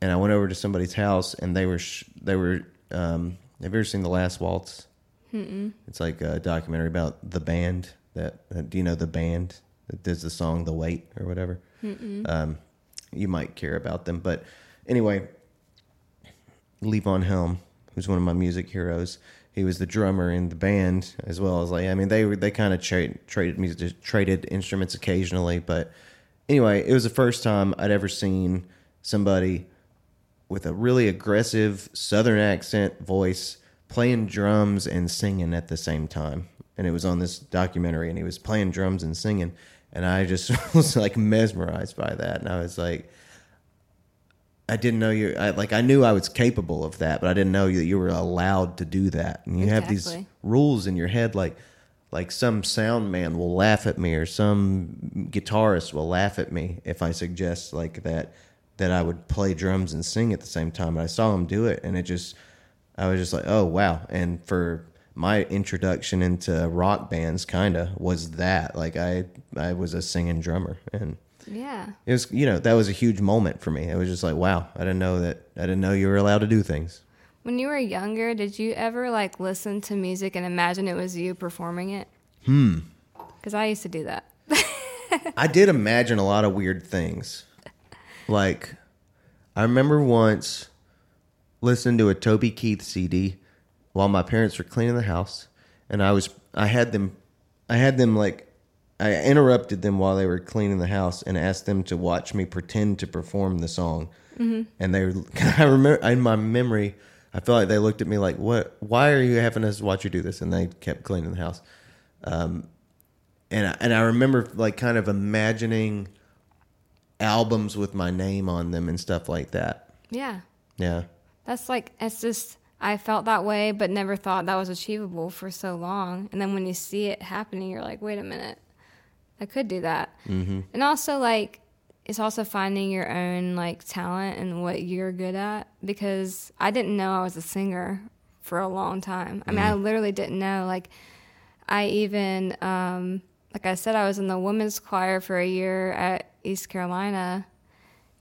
and I went over to somebody's house, and they were sh- they were um, have you ever seen the Last Waltz? Mm-mm. It's like a documentary about the band that. Uh, do you know the band that does the song "The Weight" or whatever? Um, you might care about them, but anyway, Levon Helm, who's one of my music heroes, he was the drummer in the band as well as like I mean they were they kind of tra- traded music traded instruments occasionally, but anyway, it was the first time I'd ever seen somebody with a really aggressive southern accent voice playing drums and singing at the same time. And it was on this documentary and he was playing drums and singing and I just was like mesmerized by that and I was like I didn't know you I, like I knew I was capable of that, but I didn't know that you were allowed to do that. And you have these rules in your head like like some sound man will laugh at me or some guitarist will laugh at me if I suggest like that that I would play drums and sing at the same time. And I saw him do it and it just I was just like, "Oh, wow." And for my introduction into rock bands kind of was that like I I was a singing drummer and Yeah. it was you know that was a huge moment for me. It was just like, "Wow, I didn't know that I didn't know you were allowed to do things." When you were younger, did you ever like listen to music and imagine it was you performing it? Hmm. Because I used to do that. I did imagine a lot of weird things. Like, I remember once listening to a Toby Keith CD while my parents were cleaning the house, and I was I had them I had them like I interrupted them while they were cleaning the house and asked them to watch me pretend to perform the song. And they, were- I remember in my memory, I felt like they looked at me like, "What? Why are you having us watch you do this?" And they kept cleaning the house Um, and I, and I remember like kind of imagining albums with my name on them and stuff like that. yeah. Yeah. That's like, it's just, I felt that way, but never thought that was achievable for so long. And then when you see it happening, you're like, wait a minute, I could do that. Mm-hmm. And also, like, it's also finding your own like talent and what you're good at because I didn't know I was a singer for a long time. I mean, I literally didn't know. Like, I even, um, like I said, I was in the women's choir for a year at East Carolina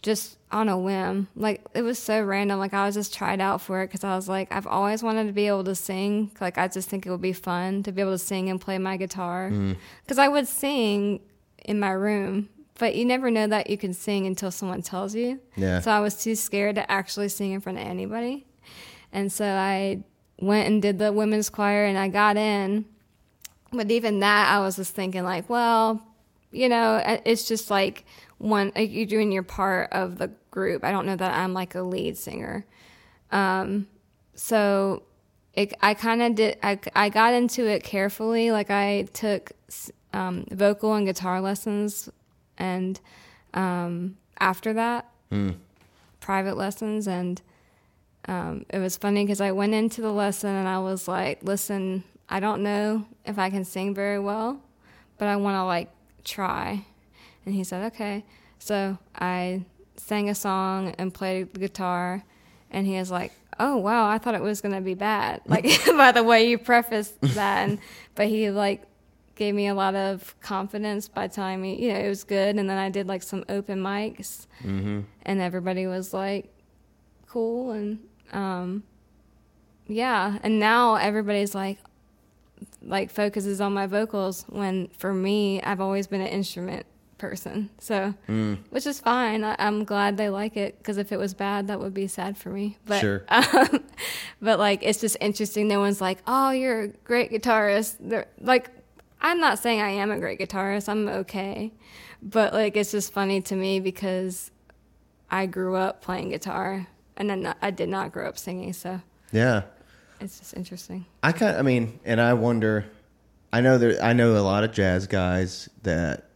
just on a whim. Like it was so random. Like I was just tried out for it because I was like, I've always wanted to be able to sing. Like I just think it would be fun to be able to sing and play my guitar. Mm. Because I would sing in my room, but you never know that you can sing until someone tells you. Yeah. So I was too scared to actually sing in front of anybody, and so I went and did the women's choir, and I got in. But even that, I was just thinking like, well, you know, it's just like one like you're doing your part of the group. I don't know that I'm like a lead singer. Um, so it, I kind of did. I, I got into it carefully. Like I took um, vocal and guitar lessons, and um, after that, private lessons. And um, it was funny because I went into the lesson and I was like, "Listen, I don't know if I can sing very well, but I want to like try." And he said, "Okay." So I sang a song and played the guitar, and he was like, "Oh wow, I thought it was gonna be bad." Like by the way you prefaced that, and, but he like gave me a lot of confidence by telling me, you know, it was good. And then I did like some open mics, and everybody was like, "Cool," and um, yeah. And now everybody's like, like focuses on my vocals when for me I've always been an instrument person. So, which is fine. I, I'm glad they like it because if it was bad, that would be sad for me. But, Sure. um, but like, it's just interesting. No one's like, "Oh, you're a great guitarist." They're like, I'm not saying I am a great guitarist. I'm okay, but like, it's just funny to me because I grew up playing guitar and then I did not grow up singing. So Yeah. it's just interesting. I kind I mean, and I wonder I know there I know a lot of jazz guys that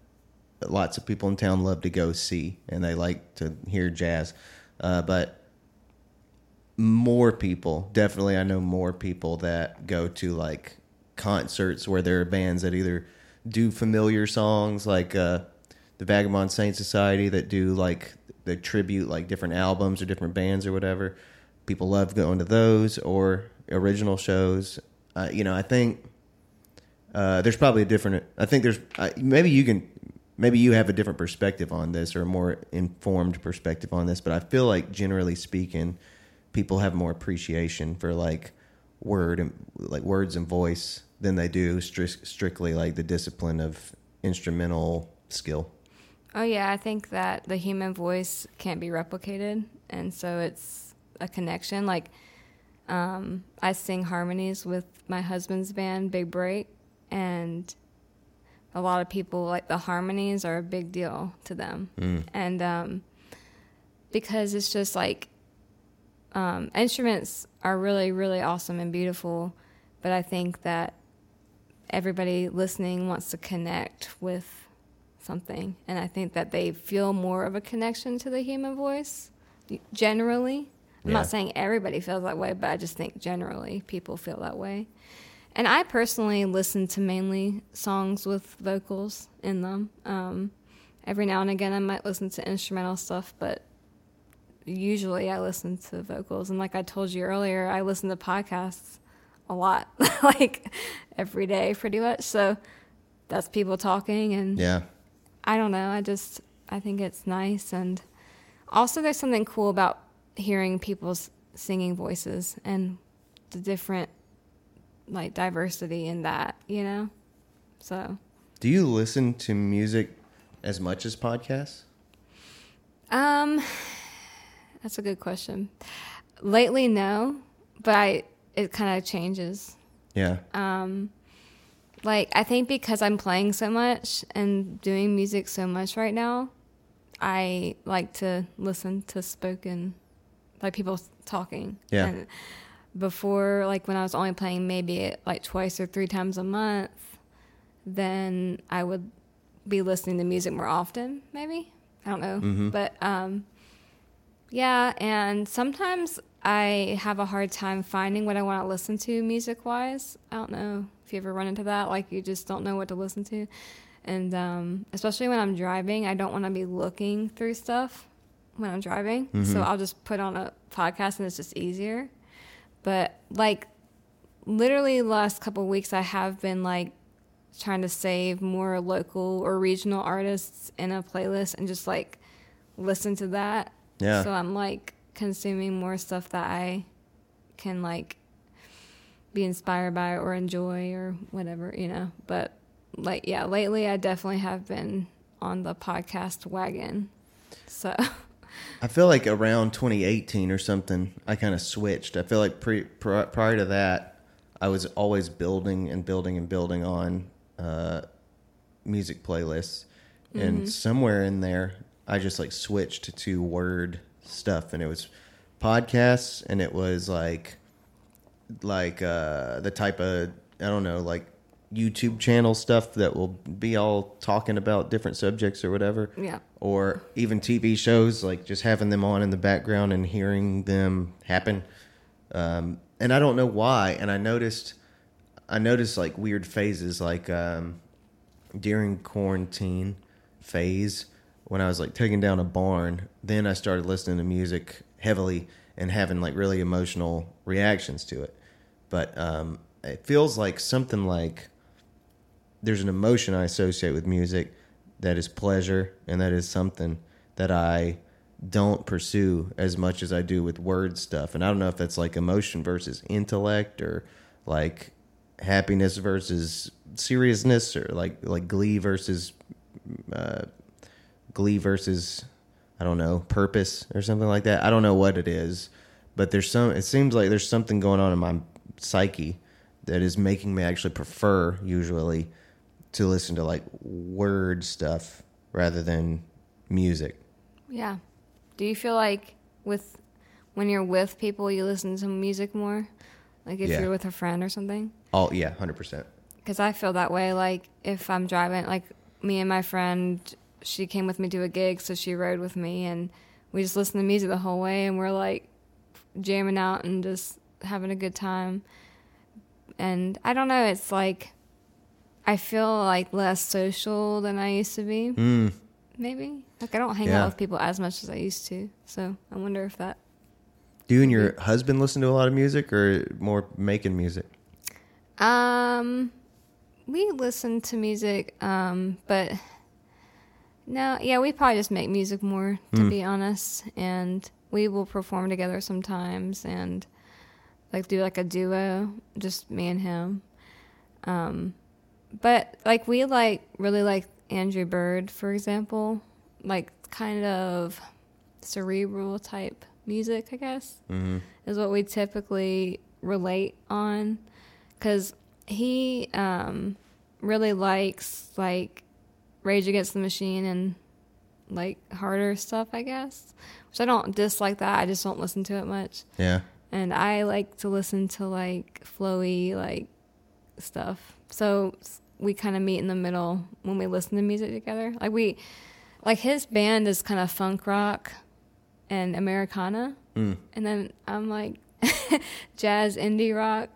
lots of people in town love to go see and they like to hear jazz. Uh, but more people, definitely I know more people that go to like concerts where there are bands that either do familiar songs like uh, the Vagabond Saint Society that do like the tribute like different albums or different bands or whatever. People love going to those or original shows. Uh, you know, I think uh, there's probably a different. I think there's maybe you can maybe you have a different perspective on this or a more informed perspective on this. But I feel like generally speaking, people have more appreciation for like word and like words and voice than they do stri- strictly like the discipline of instrumental skill. Oh yeah, I think that the human voice can't be replicated, and so it's a connection. Like um, I sing harmonies with my husband's band, Big Break, and a lot of people like the harmonies are a big deal to them, Mm. and um, because it's just like um, instruments are really really awesome and beautiful, but I think that everybody listening wants to connect with something, and I think that they feel more of a connection to the human voice generally. I'm Yeah. not saying everybody feels that way, but I just think generally people feel that way. And I personally listen to mainly songs with vocals in them. Um, every now and again, I might listen to instrumental stuff, but usually I listen to vocals. And like I told you earlier, I listen to podcasts a lot, like every day pretty much. So that's people talking and Yeah. I don't know. I just I think it's nice, and also there's something cool about hearing people's singing voices and the different like diversity in that, you know. So, Do you listen to music as much as podcasts? um, that's a good question. Lately, no, but I it kind of changes. Yeah. um like i think because i'm playing so much and doing music so much right now i like to listen to spoken like people talking Yeah. and before like when i was only playing maybe like twice or three times a month then i would be listening to music more often maybe? I don't know. Mhm. but um yeah and sometimes i have a hard time finding what i want to listen to music wise i don't know if you ever run into that like you just don't know what to listen to. And um, especially when i'm driving i don't want to be looking through stuff when i'm driving. So Mhm. i'll just put on a podcast and it's just easier but like literally the last couple of weeks i have been like trying to save more local or regional artists in a playlist and just like listen to that. Yeah. so i'm like consuming more stuff that i can like be inspired by or enjoy or whatever you know? But like yeah lately i definitely have been on the podcast wagon. So I feel like around 2018 or something, I kind of switched. I feel like pre, pri prior to that, I was always building and building and building on uh, music playlists, and somewhere in there, I just like switched to word stuff, and it was podcasts, and it was like like uh, the type of I don't know like YouTube channel stuff that will be all talking about different subjects or whatever yeah or even TV shows, like just having them on in the background and hearing them happen. Um, and I don't know why. And I noticed, I noticed like weird phases, like um, during quarantine phase when I was like taking down a barn. Then I started listening to music heavily and having like really emotional reactions to it. But um, it feels like something like there's an emotion I associate with music that is pleasure and that is something that I don't pursue as much as I do with word stuff. And I don't know if that's like emotion versus intellect or like happiness versus seriousness or like like glee versus uh, glee versus I don't know purpose or something like that. I don't know what it is, but there's some. It seems like there's something going on in my psyche that is making me actually prefer usually to listen to like word stuff rather than music. yeah do you feel like with when you're with people you listen to music more like if Yeah. you're with a friend or something Oh yeah, hundred percent. because I feel that way. Like if I'm driving, like me and my friend, she came with me to a gig, so she rode with me, and we just listened to music the whole way, and we're like jamming out and just having a good time. And I don't know, it's like I feel like less social than I used to be. Mm. Maybe like I don't hang Yeah. out with people as much as I used to. So I wonder if that. Do you and your husband listen to a lot of music or more making music? Um, we listen to music, um, but no, yeah, we probably just make music more, to Hmm. be honest. And we will perform together sometimes, and like do like a duo, just me and him. Um, but like we like really like Andrew Bird, for example, like kind of cerebral type music, I guess, hmm is what we typically relate on, because he um, really likes like Rage Against the Machine and like harder stuff, I guess. Which I don't dislike that. I just don't listen to it much. Yeah. And I like to listen to like flowy like stuff. So we kind of meet in the middle when we listen to music together. Like we, like his band is kind of funk rock and Americana, Mm. and then I'm like jazz indie rock.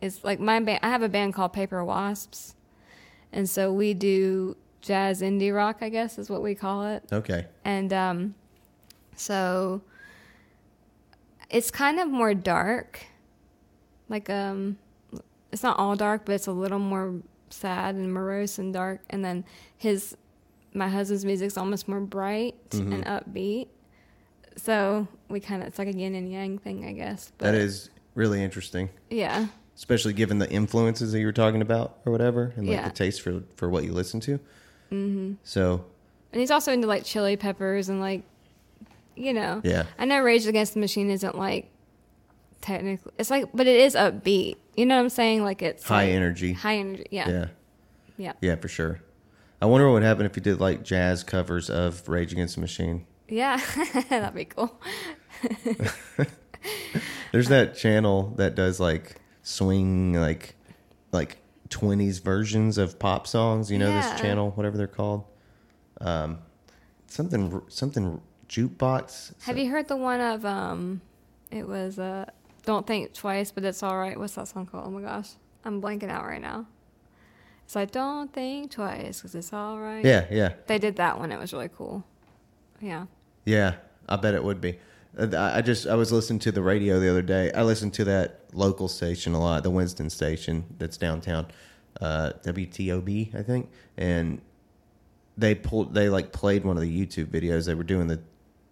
It's like my band. I have a band called Paper Wasps, and so we do jazz indie rock. I guess is what we call it Okay. and um, so it's kind of more dark like um it's not all dark but it's a little more sad and morose and dark and then his my husband's music's almost more bright Mhm. and upbeat so we kind of it's like a yin and yang thing i guess but That is really interesting, yeah especially given the influences that you were talking about or whatever, and like Yeah. the taste for for what you listen to. Mm-hmm. So and he's also into like chili peppers and like you know yeah, I know Rage Against the Machine isn't like technically it's like but it is upbeat. You know what I'm saying? Like it's high like, energy. High energy. Yeah. Yeah. Yeah. Yeah, for sure. I wonder what would happen if you did like jazz covers of Rage Against the Machine. Yeah. That'd be cool. There's that channel that does like swing like like 20s versions of pop songs. You know Yeah. this channel, whatever they're called. Um, something something jukebox. Have you heard the one of um it was uh Don't Think Twice, but it's all right. What's that song called? Oh my gosh. I'm blanking out right now. It's like Don't Think Twice because it's all right. Yeah, yeah, They did that one. It was really cool. Yeah. yeah. I bet it would be. Uh, I I just I was listening to the radio the other day. I listened to that local station a lot, the Winston station that's downtown, uh, WTOB I think, and they pulled they like played one of the YouTube videos. They were doing the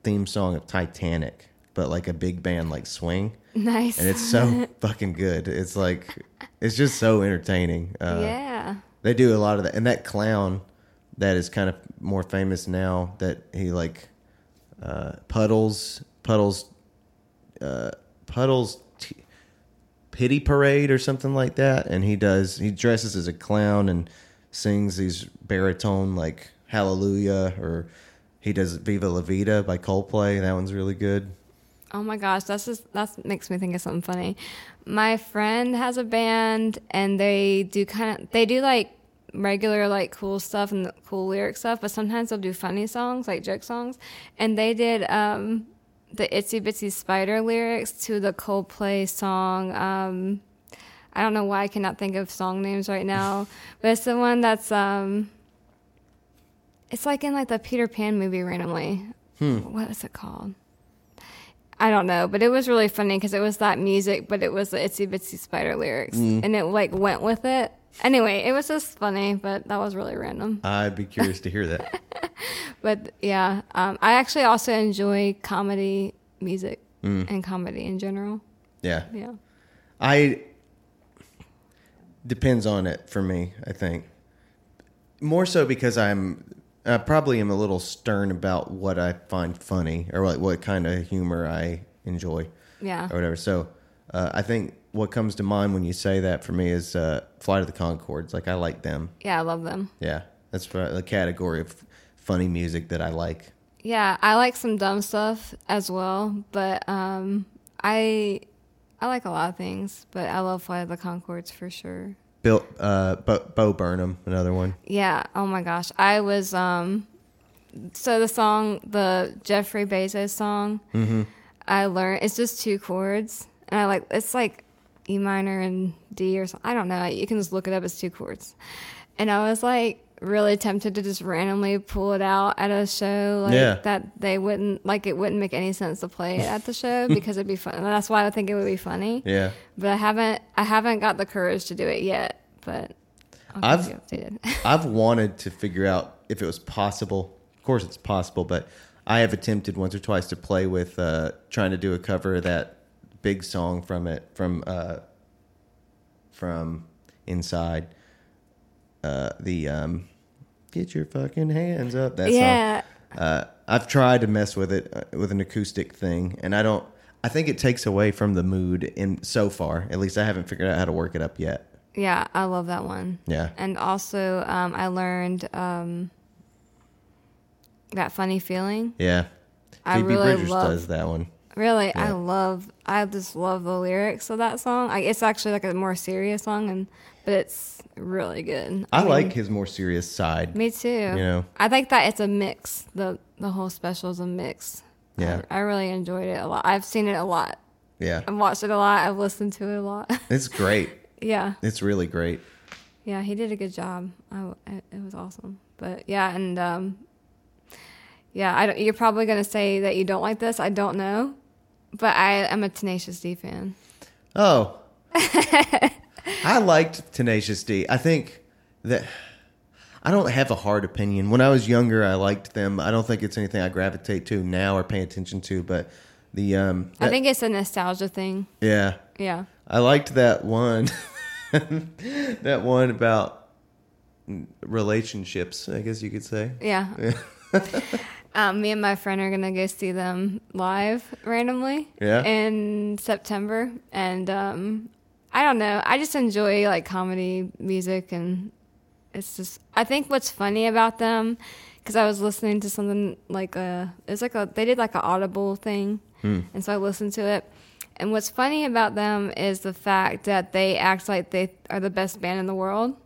theme song of Titanic, but like a big band like swing, Nice. and it's so fucking good. It's like it's just so entertaining. Uh, yeah. they do a lot of that, and that clown that is kind of more famous now. That he like uh, puddles, puddles, uh, puddles. T- Pity parade or something like that, and he does. He dresses as a clown and sings these baritone like Hallelujah, or he does Viva La Vida by Coldplay. That one's really good. Oh my gosh, that's just that makes me think of something funny. My friend has a band and they do kind of they do like regular like cool stuff and cool lyric stuff, but sometimes they'll do funny songs like joke songs. And they did um the Itsy Bitsy Spider lyrics to the Coldplay song um I don't know why I cannot think of song names right now, but it's the one that's um it's like in like the Peter Pan movie randomly. What is it called? I don't know, but it was really funny because it was that music, but it was the Itsy Bitsy Spider lyrics, and it like went with it. Anyway, it was just funny, but that was really random. I'd be curious to hear that. But yeah, um, I actually also enjoy comedy music and comedy in general. Yeah, Yeah, I depends on it for me. I think more so because I'm I probably am a little stern about what I find funny or like what kind of humor I enjoy yeah, or whatever. So uh, I think what comes to mind when you say that for me is uh, Flight of the Conchords. Like I like them. yeah. I love them. Yeah, that's the category of funny music that I like. Yeah, I like some dumb stuff as well, but um, I I like a lot of things, but I love Flight of the Conchords for sure. Bill, uh, Bo, Bo Burnham, another one. Yeah. Oh my gosh. I was um so the song the Jeffrey Bezos song I learned it's just two chords and I like it's like E minor and D or something. I don't know. You can just look it up it's two chords. And I was like really tempted to just randomly pull it out at a show like Yeah. that they wouldn't like it wouldn't make any sense to play it at the show because it'd be fun. And that's why I think it would be funny. Yeah, But I haven't I haven't got the courage to do it yet, but I've- keep you updated. I've wanted to figure out if it was possible. Of course, it's possible, but I have attempted once or twice to play with uh, trying to do a cover of that big song from it from uh from inside uh the um get your fucking hands up that yeah. song uh i've tried to mess with it uh, with an acoustic thing and i don't i think it takes away from the mood in so far at least i haven't figured out how to work it up yet Yeah, I love that one. yeah And also, um, I learned um, that funny feeling. yeah I phoebe really bridgers love- does that one Really, I love. I just love the lyrics of that song. I, it's actually like a more serious song, and but it's really good. i mean, like his more serious side Me too. you know I think that it's a mix. the The whole special is a mix. Yeah. I, I really enjoyed it a lot. I've seen it a lot. yeah I've watched it a lot. I've listened to it a lot. it's great yeah, it's really great yeah, he did a good job. I, it, it was awesome. But yeah, and um, yeah, I don't, you're probably gonna say that you don't like this. I don't know, but I am a Tenacious D fan. Oh. I liked Tenacious D. I think that I don't have a hard opinion. When I was younger, I liked them. I don't think it's anything I gravitate to now or pay attention to, but the um I think it's a nostalgia thing. yeah. Yeah. I liked that one that one about relationships, I guess you could say. Yeah. um, me and my friend are gonna go see them live randomly. Yeah? In September, and um, I don't know. I just enjoy like comedy music, and it's just. I think what's funny about them, because I was listening to something like a. It's like a. They did like an Audible thing, and so I listened to it. And what's funny about them is the fact that they act like they are the best band in the world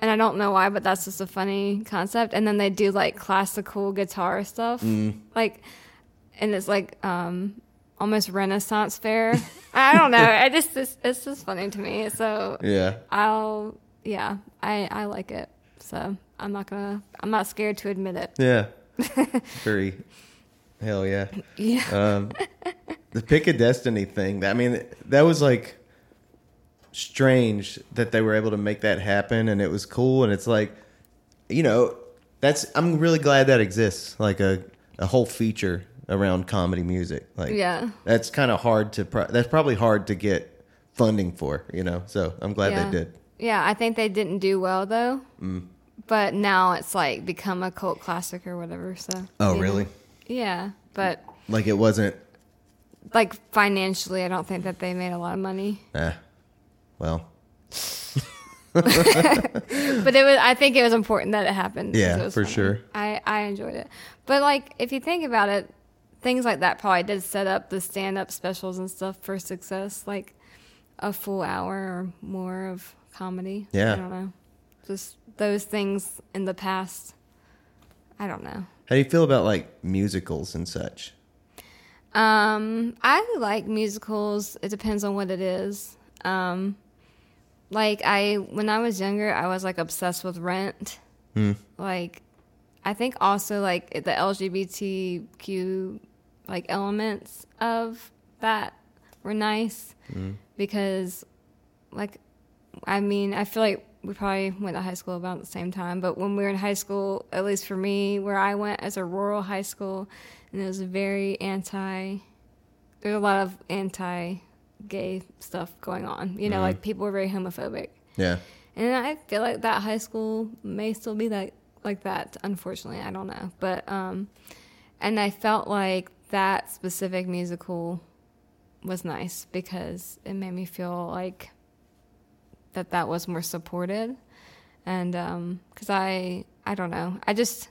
and I don't know why, but that's just a funny concept. And then they do like classical guitar stuff, like, and it's like um, almost Renaissance fair. I don't know. I just it's, it's just funny to me. So Yeah. I'll yeah, I I like it. So I'm not gonna I'm not scared to admit it. Yeah. Very hell yeah. Yeah. Um, the Pick of Destiny thing. I mean, that was like strange that they were able to make that happen, and it was cool. And it's like, you know, that's I'm really glad that exists. Like a a whole feature around comedy music. Like, Yeah. that's kind of hard to. Pro- that's probably hard to get funding for. You know, so I'm glad yeah. they did. Yeah, I think they didn't do well though. Mm. But now it's like become a cult classic or whatever. So. Oh, know. really? Yeah, but Like it wasn't. like financially, I don't think that they made a lot of money. Eh, well, But it was. I think it was important that it happened. Yeah, it for funny. sure. I I enjoyed it. But like, if you think about it, things like that probably did set up the stand-up specials and stuff for success. Like a full hour or more of comedy. Yeah. I don't know. Just those things in the past. I don't know. how do you feel about like musicals and such? Um, I like musicals. It depends on what it is. Um, like I, when I was younger, I was like obsessed with Rent. Like, I think also like the LGBTQ like elements of that were nice because, like, I mean, I feel like we probably went to high school about the same time, but when we were in high school, at least for me, where I went as a rural high school, and it was very anti. There's a lot of anti-gay stuff going on. You know, like people were very homophobic, Yeah. and I feel like that high school may still be that like that. Unfortunately, I don't know, but um, and I felt like that specific musical was nice because it made me feel like that that was more supported. And um because i i don't know. I just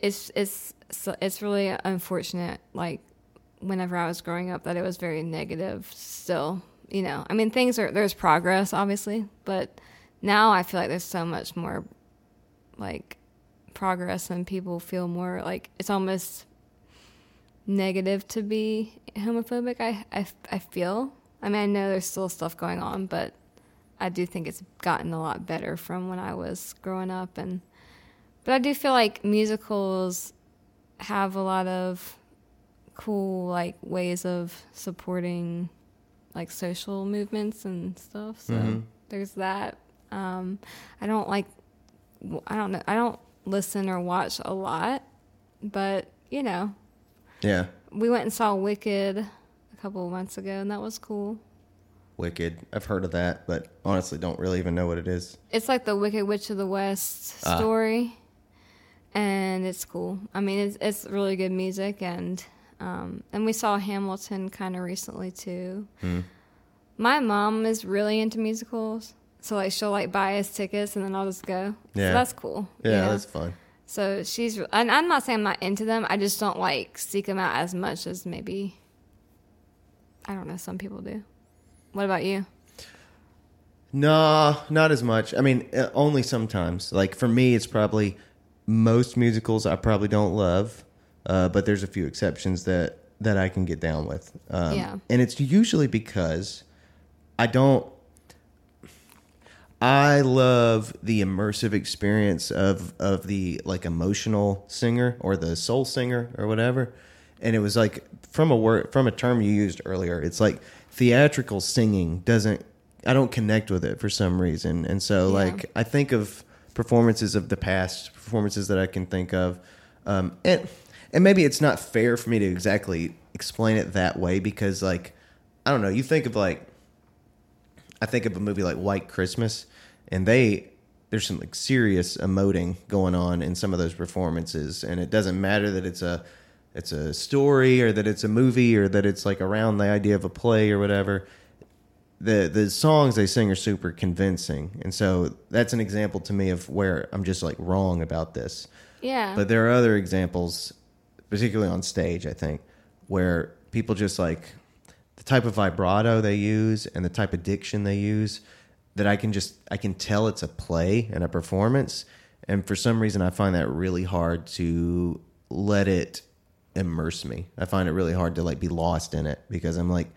it's it's it's really unfortunate like whenever i was growing up that it was very negative still you know. I mean things are there's progress obviously but now i feel like there's so much more like progress and people feel more like it's almost negative to be homophobic I, I i feel i mean i know there's still stuff going on but I do think it's gotten a lot better from when I was growing up and but I do feel like musicals have a lot of cool like ways of supporting like social movements and stuff. So there's that. Um I don't like I don't know I don't listen or watch a lot, but you know, Yeah. we went and saw Wicked a couple of months ago, and that was cool. Wicked. I've heard of that, but honestly, don't really even know what it is. It's like the Wicked Witch of the West Ah. story, and it's cool. I mean, it's it's really good music, and um, and we saw Hamilton kind of recently too. Hmm. My mom is really into musicals, so like she'll like buy us tickets, and then I'll just go. Yeah. so that's cool. Yeah, you know? that's fun. So she's, and I'm not saying I'm not into them. I just don't like seek them out as much as maybe, I don't know, some people do. What about you? No, not as much. I mean, uh, only sometimes. Like for me, it's probably most musicals I probably don't love, uh, but there's a few exceptions that that I can get down with. Um, Yeah. and it's usually because I don't. I love the immersive experience of of the like emotional singer or the soul singer or whatever. And it was like from a word from a term you used earlier. It's like theatrical singing doesn't. I don't connect with it for some reason, and so Yeah. like I think of performances of the past, performances that I can think of, um, and and maybe it's not fair for me to exactly explain it that way because like I don't know. You think of like I think of a movie like White Christmas, and they there's some like serious emoting going on in some of those performances, and it doesn't matter that it's a it's a story or that it's a movie or that it's like around the idea of a play or whatever. The the songs they sing are super convincing, and so that's an example to me of where I'm just like wrong about this. Yeah. But there are other examples, particularly on stage, I think, where people just like the type of vibrato they use and the type of diction they use that I can just I can tell it's a play and a performance. And for some reason I find that really hard to let it immerse me. I find it really hard to like be lost in it because I'm like,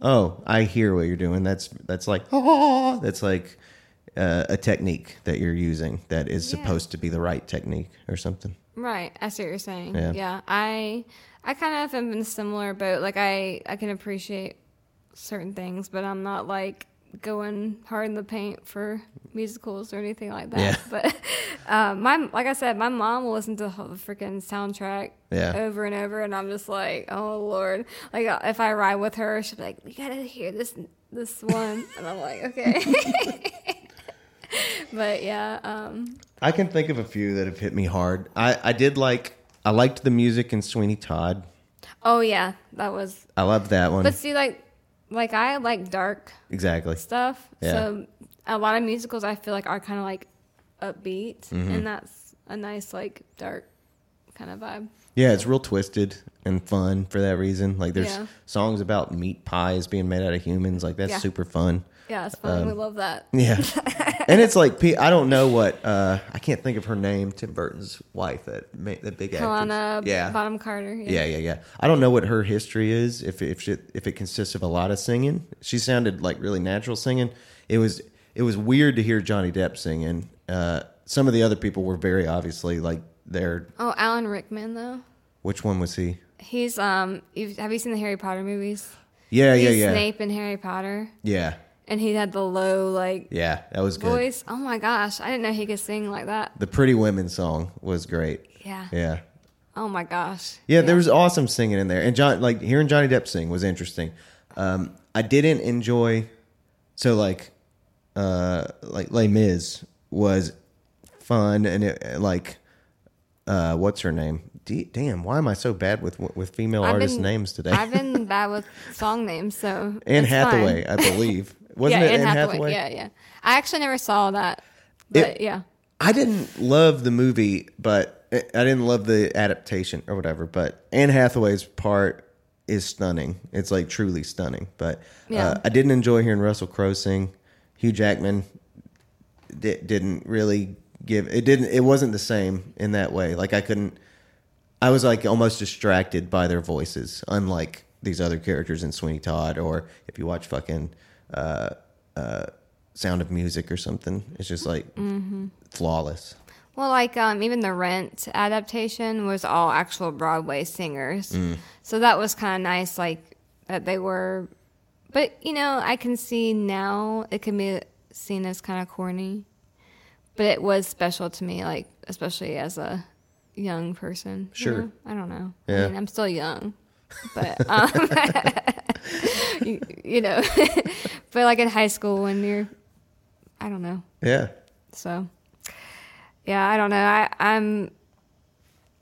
oh, I hear what you're doing. That's that's like oh, that's like uh, a technique that you're using that is Yeah. supposed to be the right technique or something. Right, I see what you're saying. Yeah. Yeah, I I kind of am in a similar boat. Like I I can appreciate certain things, but I'm not like going hard in the paint for musicals or anything like that. Yeah. But um, my like I said, my mom will listen to the freaking soundtrack Yeah. over and over, and I'm just like, oh lord. Like uh, if I ride with her, she'll be like, you gotta hear this this one, and I'm like, okay. but yeah, um, I can think of a few that have hit me hard. I, I did like I liked the music in Sweeney Todd. oh yeah, that was I love that one. But see, like, like I like dark exactly. stuff. Yeah. So a lot of musicals I feel like are kind of like upbeat, Mm-hmm. and that's a nice like dark kind of vibe. Yeah, it's real twisted and fun for that reason. Like there's Yeah. songs about meat pies being made out of humans. Like that's Yeah. super fun. Yeah, it's fun. Um, we love that. Yeah. and it's like I don't know what uh I can't think of her name. Tim Burton's wife, that that big actress. Helena Yeah. Bonham Carter. Yeah, yeah, yeah. I don't know what her history is. If if it, if it consists of a lot of singing, she sounded like really natural singing. It was it was weird to hear Johnny Depp singing. Uh, some of the other people were very obviously like they're. Oh, Alan Rickman though. Which one was he? He's um. You've, have you seen the Harry Potter movies? Yeah, He's yeah, yeah, Snape in Harry Potter, yeah, and he had the low like yeah. That was good. voice. Oh my gosh, I didn't know he could sing like that. The Pretty Women song was great. Yeah. Yeah. Oh my gosh. Yeah, there was awesome singing in there, and John like hearing Johnny Depp sing was interesting. Um, I didn't enjoy, so like, uh, like Les Mis was fun, and it like, uh, what's her name? D- damn, why am I so bad with with female I've artist been- names today? I've been bad with song names, so Anne it's fine. Hathaway, I believe, wasn't yeah, it? Anne Anne Hathaway. Yeah, yeah. I actually never saw that, but It- yeah. I didn't love the movie, but I didn't love the adaptation or whatever. But Anne Hathaway's part is stunning. It's like truly stunning. But Yeah. uh, I didn't enjoy hearing Russell Crowe sing. Hugh Jackman di- didn't really give it. Didn't. It wasn't the same in that way. Like I couldn't. I was like almost distracted by their voices, unlike these other characters in Sweeney Todd, or if you watch fucking uh, uh, Sound of Music or something. It's just like flawless. Well, like um, even the Rent adaptation was all actual Broadway singers, Mm. so that was kind of nice. Like that they were, but you know, I can see now it can be seen as kind of corny, but it was special to me, like especially as a young person. you Sure. know? I don't know. Yeah. I mean, I'm still young, but um, you, you know, but like in high school when you're, I don't know. Yeah. So, yeah, I don't know. I, I'm,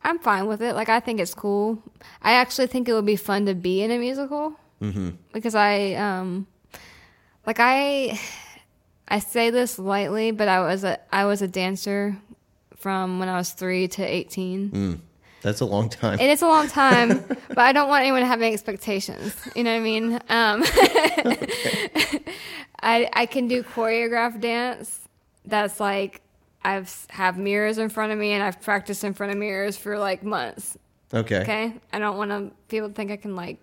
I'm fine with it. Like I think it's cool. I actually think it would be fun to be in a musical Mm-hmm. because I, um, like I, I say this lightly, but I was a I was a dancer from when I was three to eighteen. Mm. That's a long time. And it's a long time, but I don't want anyone to have any expectations. You know what I mean? Um, I I can do choreographed dance. That's like I've have mirrors in front of me, and I've practiced in front of mirrors for like months. okay. Okay, I don't want to people to think I can like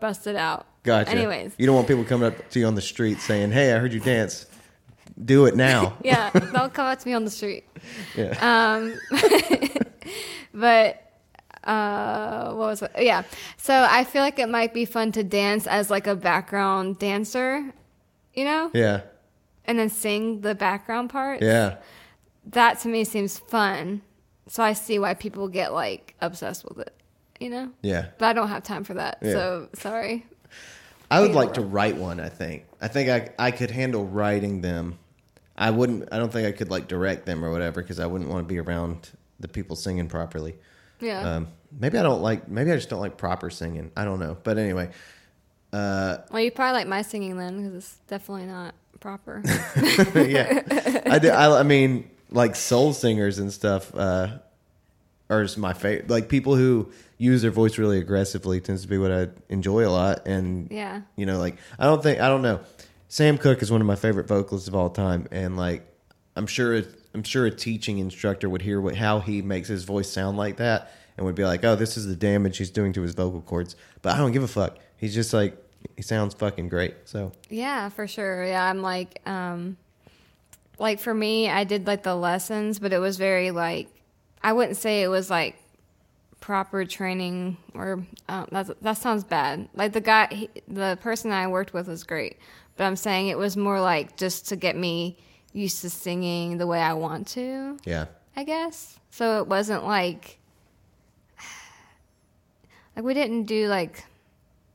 bust it out. Gotcha. Anyways, You don't want people coming up to you on the street saying, "Hey, I heard you dance. Do it now." yeah, they'll come up to me on the street. yeah. Um, but uh, what was it? Yeah. So I feel like it might be fun to dance as like a background dancer, you know, yeah. and then sing the background part. Yeah. That to me seems fun. So I see why people get like obsessed with it, you know. Yeah. But I don't have time for that. Yeah. So sorry. I would like to write one. I think. I think I I could handle writing them. I wouldn't. I don't think I could like direct them or whatever because I wouldn't want to be around the people singing properly. Yeah. Um, maybe I don't like. Maybe I just don't like proper singing. I don't know. But anyway, uh, well, you probably like my singing then because it's definitely not proper. yeah, I do. I, I mean, like soul singers and stuff uh, are just my favorite. Like people who use their voice really aggressively tends to be what I enjoy a lot. And yeah. you know, like I don't think I don't know. Sam Cooke is one of my favorite vocalists of all time, and like I'm sure I'm sure a teaching instructor would hear what how he makes his voice sound like that and would be like, "Oh, this is the damage he's doing to his vocal cords." But I don't give a fuck. He's just like he sounds fucking great. So Yeah, for sure. Yeah, I'm like, um, like for me, I did like the lessons, but it was very like, I wouldn't say it was like proper training or um, that that sounds bad. Like the guy, he, the person I worked with was great, but I'm saying it was more like just to get me used to singing the way I want to. yeah, I guess. So it wasn't like like we didn't do like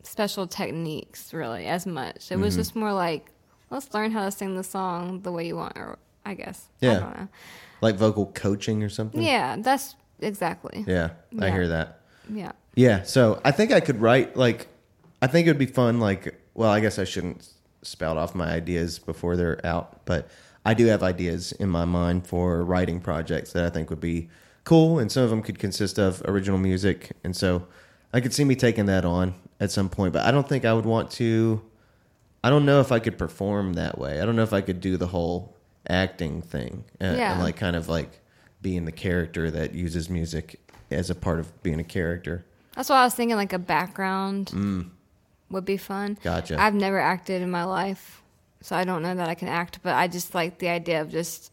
special techniques really as much. It was Mm-hmm. just more like let's learn how to sing the song the way you want or I guess. Yeah. I don't know. like vocal coaching or something. Yeah, that's exactly. yeah, I Yeah. hear that. Yeah. Yeah, so I think I could write like I think it would be fun like well, I guess I shouldn't spout off my ideas before they're out, but I do have ideas in my mind for writing projects that I think would be cool and some of them could consist of original music and so I could see me taking that on at some point, but I don't think I would want to I don't know if I could perform that way. I don't know if I could do the whole acting thing and, Yeah. and like kind of like being the character that uses music as a part of being a character. That's why I was thinking like a background would be fun. Mm. Gotcha. I've never acted in my life, so I don't know that I can act, but I just like the idea of just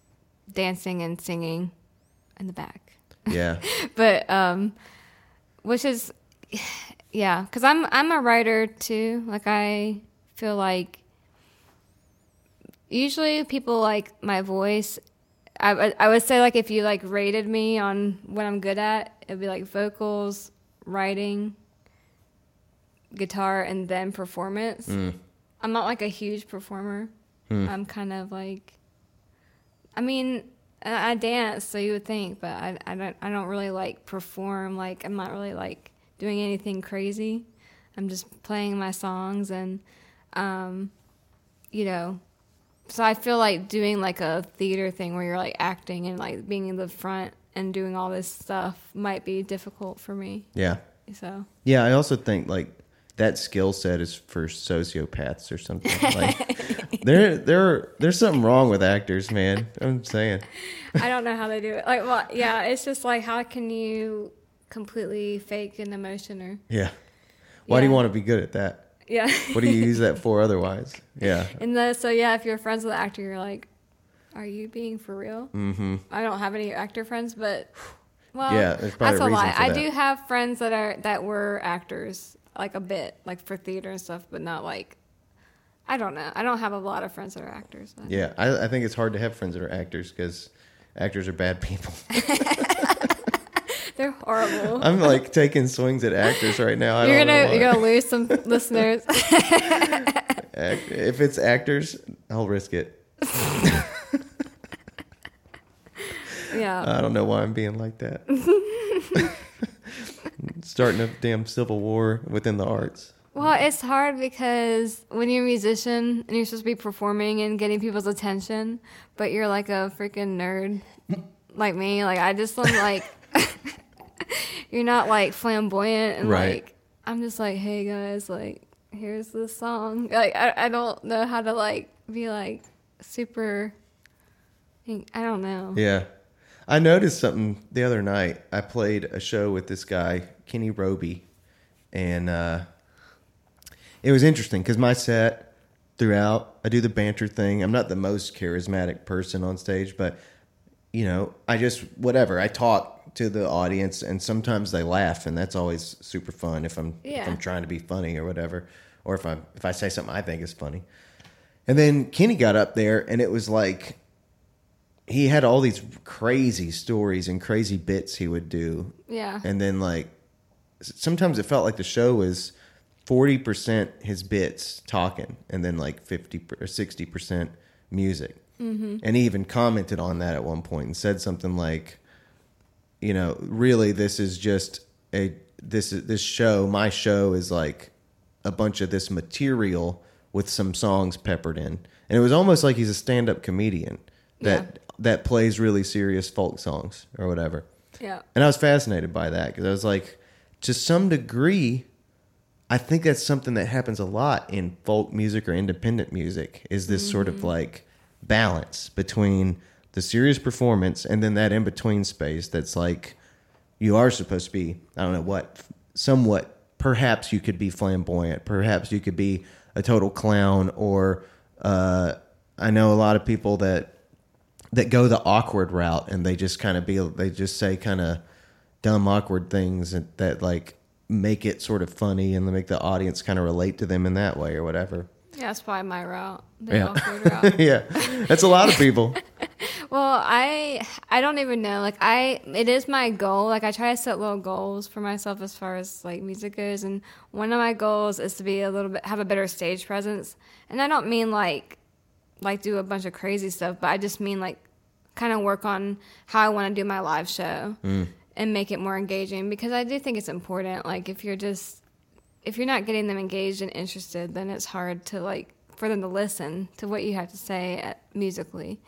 dancing and singing in the back. Yeah. but um which is yeah because i'm i'm a writer too like i feel like usually people like my voice I, I would say like if you like rated me on what i'm good at it'd be like vocals writing guitar and then performance i'm not like a huge performer i'm kind of like I mean, I I dance, so you would think, but I, I don't I don't really like perform. Like I'm not really like doing anything crazy. I'm just playing my songs and, um, you know, so I feel like doing like a theater thing where you're like acting and like being in the front and doing all this stuff might be difficult for me. Yeah. So Yeah, I also think like that skill set is for sociopaths or something. Like there there there's something wrong with actors, man. I'm saying. I don't know how they do it. Like, well, yeah, it's just like how can you completely fake an emotion or Yeah. Why do you want to be good at that? yeah. What do you use that for otherwise? Yeah. And the, so yeah, if you're friends with the actor, you're like, are you being for real? Mm-hmm. I don't have any actor friends, but well, Yeah, that's a lie. I do have friends that are that were actors, like a bit, like for theater and stuff, but not like. I don't know. I don't have a lot of friends that are actors. but- Yeah. I, I think it's hard to have friends that are actors because actors are bad people. They're horrible. I'm like taking swings at actors right now. I you're gonna you're gonna lose some listeners. If it's actors, I'll risk it. yeah. I don't know why I'm being like that. Starting a damn civil war within the arts. Well, it's hard because when you're a musician and you're supposed to be performing and getting people's attention, but you're like a freaking nerd like me. Like I just am like you're not like flamboyant and Right. like I'm just like, hey guys, like here's the song. Like I, I don't know how to like be like super. I don't know. Yeah. I noticed something the other night. I played a show with this guy, Kenny Roby, and uh, it was interesting because my set throughout, I do the banter thing. I'm not the most charismatic person on stage, but you know, I just whatever. I talk to the audience, and sometimes they laugh, and that's always super fun if I'm if I'm trying to be funny or whatever, or if I if I say something I think is funny. And then Kenny got up there, and it was like he had all these crazy stories and crazy bits he would do, Yeah. and then like sometimes it felt like the show was forty percent his bits talking, and then like fifty per- or sixty percent music. Mm-hmm. And he even commented on that at one point and said something like, "You know, really, this is just a this is this show. My show is like a bunch of this material with some songs peppered in, and it was almost like he's a stand-up comedian that that plays really serious folk songs or whatever." Yeah. And I was fascinated by that because I was like, to some degree, I think that's something that happens a lot in folk music or independent music is this sort of like balance between the serious performance and then that in between space that's like you are supposed to be, I don't know what, somewhat, perhaps you could be flamboyant, perhaps you could be a total clown, or uh, I know a lot of people that that go the awkward route and they just kind of be they just say kind of dumb awkward things that, that like make it sort of funny and make the audience kind of relate to them in that way or whatever Yeah, that's probably my route. The Yeah. route. yeah that's a lot of people Well, I I don't even know. Like I it is my goal. Like I try to set little goals for myself as far as like music goes and one of my goals is to be a little bit have a better stage presence. And I don't mean like like do a bunch of crazy stuff, but I just mean like kind of work on how I want to do my live show and make it more engaging because I do think it's important. Like if you're just if you're not getting them engaged and interested, then it's hard to like for them to listen to what you have to say at, musically.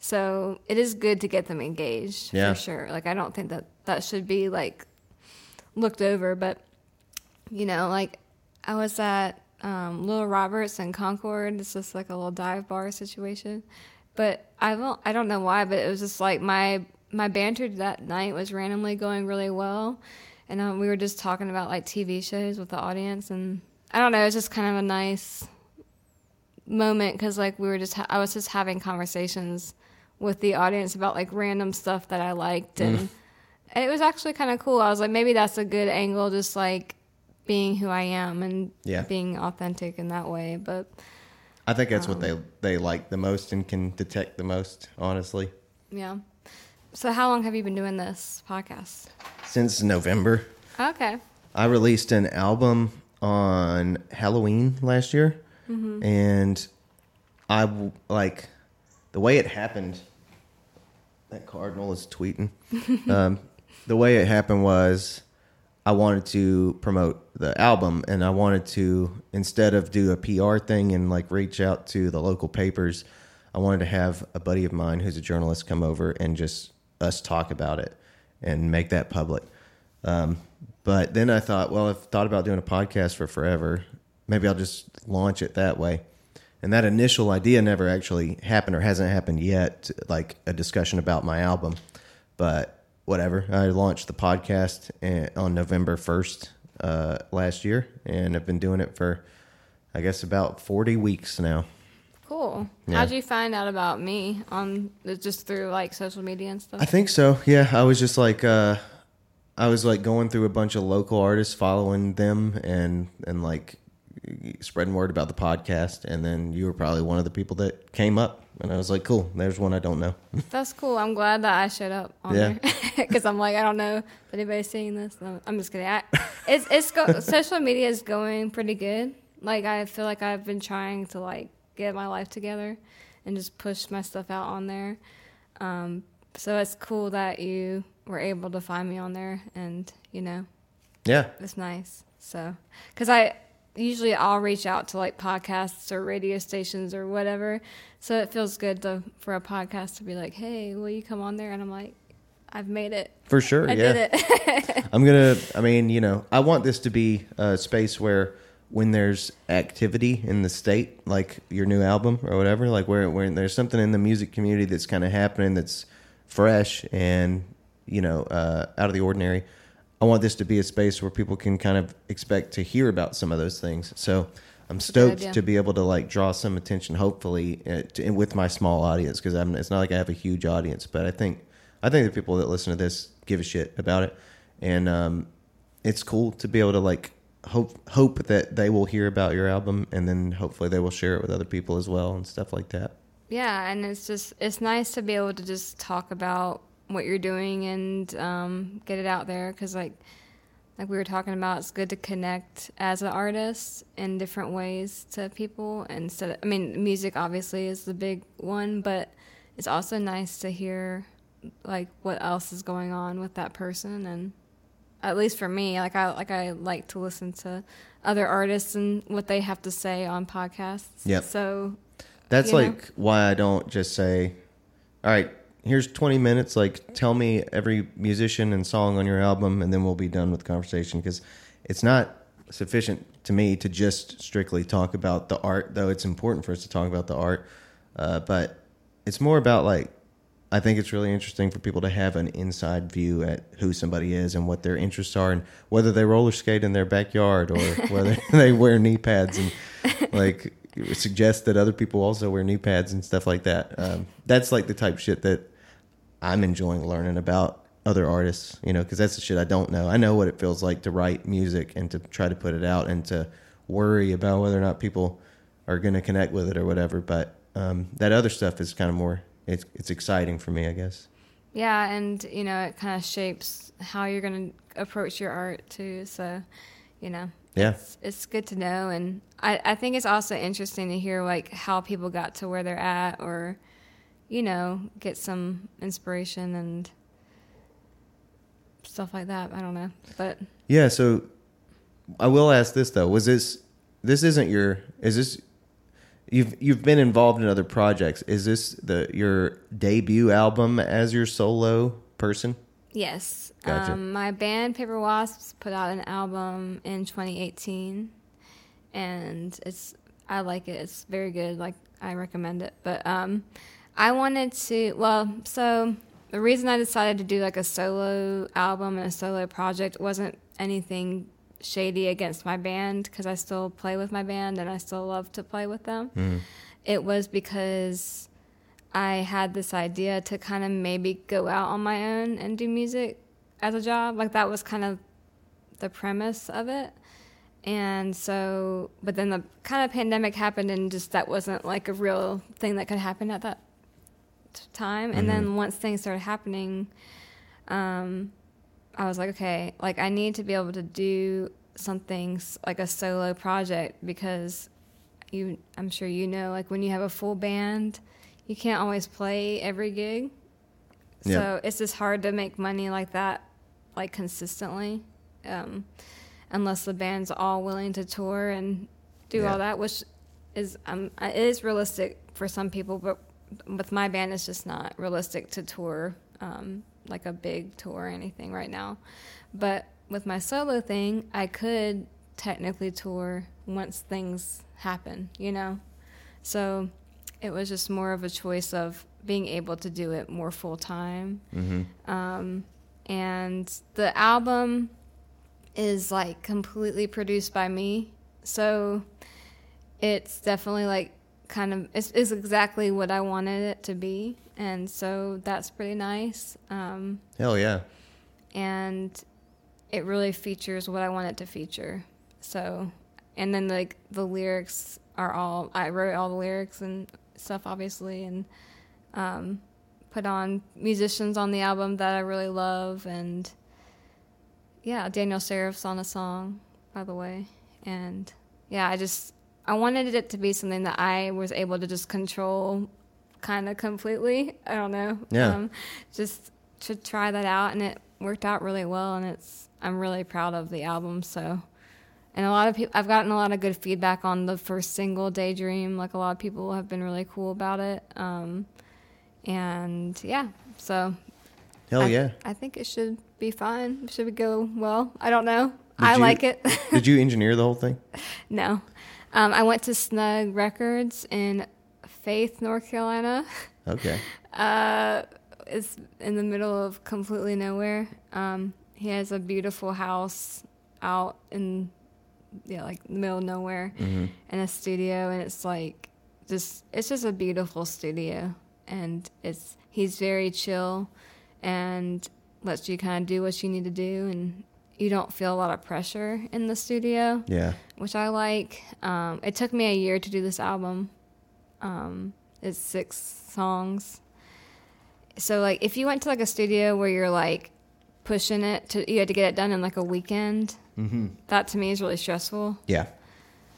So it is good to get them engaged Yeah. for sure. Like I don't think that that should be like looked over, but you know, like I was at um, Little Roberts in Concord. It's just like a little dive bar situation, but I don't I don't know why, but it was just like my my banter that night was randomly going really well, and um, we were just talking about like TV shows with the audience, and I don't know, it was just kind of a nice moment because like we were just ha- I was just having conversations with the audience about like random stuff that I liked and, and it was actually kind of cool. I was like maybe that's a good angle just like being who I am and Yeah. being authentic in that way. But i think that's what they they like the most and can detect the most honestly yeah. So how long have you been doing this podcast? since november Okay. I released an album on Halloween last year, and I like the way it happened. That cardinal is tweeting. um, the way it happened was I wanted to promote the album, and I wanted to instead of do a PR thing and like reach out to the local papers, I wanted to have a buddy of mine who's a journalist come over and just us talk about it and make that public. Um, but then I thought, well, I've thought about doing a podcast for forever. Maybe I'll just launch it that way. And that initial idea never actually happened or hasn't happened yet, like a discussion about my album. But whatever. I launched the podcast eh, on November 1st uh, last year, and I've been doing it for, I guess, about 40 weeks now. Cool. Yeah. How'd you find out about me on just through like social media and stuff? I think so. Yeah, I was just like uh I was like going through a bunch of local artists following them and and like spreading word about the podcast, and then you were probably one of the people that came up, and I was like, cool. There's one I don't know. That's cool. I'm glad that I showed up on Yeah. there because I'm like I don't know if anybody's seeing this. No, I'm just kidding. I, it's it's go, social media is going pretty good. Like I feel like I've been trying to like get my life together and just push my stuff out on there. Um, so it's cool that you were able to find me on there, and you know yeah, it's nice. So, because I usually I'll reach out to like podcasts or radio stations or whatever. So it feels good to for a podcast to be like, "Hey, will you come on there?" And I'm like, "I've made it. for sure. I yeah. did it." I'm gonna. I mean, you know, I want this to be a space where when there's activity in the state, like your new album or whatever, like where where there's something in the music community that's kind of happening that's fresh and you know uh, out of the ordinary. I want this to be a space where people can kind of expect to hear about some of those things. So I'm stoked to be able to like draw some attention, hopefully, uh, to, with my small audience because I'm. It's not like I have a huge audience, but I think I think the people that listen to this give a shit about it, and um, it's cool to be able to like hope hope that they will hear about your album, and then hopefully they will share it with other people as well and stuff like that. yeah, and it's just it's nice to be able to just talk about what you're doing and um, get it out there because like like we were talking about, it's good to connect as an artist in different ways to people. Instead, of, I mean, music obviously is the big one, but it's also nice to hear like what else is going on with that person, and at least for me, like I like I like to listen to other artists and what they have to say on podcasts. Yep. So That's You know? like why I don't just say, "All right, here's 20 minutes. Like, tell me every musician and song on your album, and then we'll be done with the conversation." Because it's not sufficient to me to just strictly talk about the art, though it's important for us to talk about the art. Uh, but it's more about like I think it's really interesting for people to have an inside view at who somebody is and what their interests are, and whether they roller skate in their backyard or whether they wear knee pads and like suggest that other people also wear knee pads and stuff like that. Um, that's like the type of shit that I'm enjoying learning about other artists, you know, because that's the shit I don't know. I know what it feels like to write music and to try to put it out and to worry about whether or not people are going to connect with it or whatever. But um, that other stuff is kind of more. It's it's exciting for me, I guess. Yeah, and you know, it kind of shapes how you're going to approach your art too. So, you know, Yeah. it's, it's good to know, and I, I think it's also interesting to hear like how people got to where they're at, or you know, get some inspiration and stuff like that. I don't know, but Yeah, so I will ask this though: Was this this isn't your is this you've you've been involved in other projects? Is this the your debut album as your solo person? yes, Gotcha. um, my band Paper Wasps put out an album in 2018, and it's I like it. It's very good. Like I recommend it. But um, I wanted to. Well, so the reason I decided to do like a solo album and a solo project wasn't anything shady against my band because I still play with my band and I still love to play with them. Mm-hmm. It was because I had this idea to kind of maybe go out on my own and do music as a job. Like that was kind of the premise of it. And so, but then the kind of pandemic happened, and just that wasn't like a real thing that could happen at that time. And then once things started happening, um, I was like, okay, like I need to be able to do something like a solo project because you, I'm sure you know, like when you have a full band, you can't always play every gig. So Yeah. it's just hard to make money like that, like consistently, um, unless the band's all willing to tour and do Yeah. all that, which is um, it is realistic for some people, but with my band, it's just not realistic to tour um, like a big tour or anything right now. But with my solo thing, I could technically tour once things happen, you know? So it was just more of a choice of being able to do it more full time. Mm-hmm. Um, and the album is like completely produced by me. So it's definitely like kind of, is, it's exactly what I wanted it to be. And so that's pretty nice. Um, Hell yeah. and it really features what I want it to feature. So and then like the lyrics are all I wrote all the lyrics and stuff, obviously, and um, put on musicians on the album that I really love, and yeah, Daniel Serif's on a song, by the way, and yeah, I just I wanted it to be something that I was able to just control kind of completely. I don't know. Yeah. Um, just to try that out, and it worked out really well, and it's I'm really proud of the album. So, and a lot of people, I've gotten a lot of good feedback on the first single, Daydream. Like a lot of people have been really cool about it. Um, and yeah, so Hell I, yeah! I think it should be fine. Should it should go well. I don't know. Did I you- like it. Did you engineer the whole thing? no. Um, I went to Snug Records in Faith, North Carolina. Okay. Uh, it's in the middle of completely nowhere. Um, he has a beautiful house out in yeah, like the middle of nowhere, hmm and a studio, and it's like just it's just a beautiful studio, and it's he's very chill, and lets you kind of do what you need to do, and you don't feel a lot of pressure in the studio Yeah. which I like. Um, it took me a year to do this album. Um, it's six songs. So like, if you went to like a studio where you're like pushing it to, you had to get it done in like a weekend. hmm That to me is really stressful. Yeah.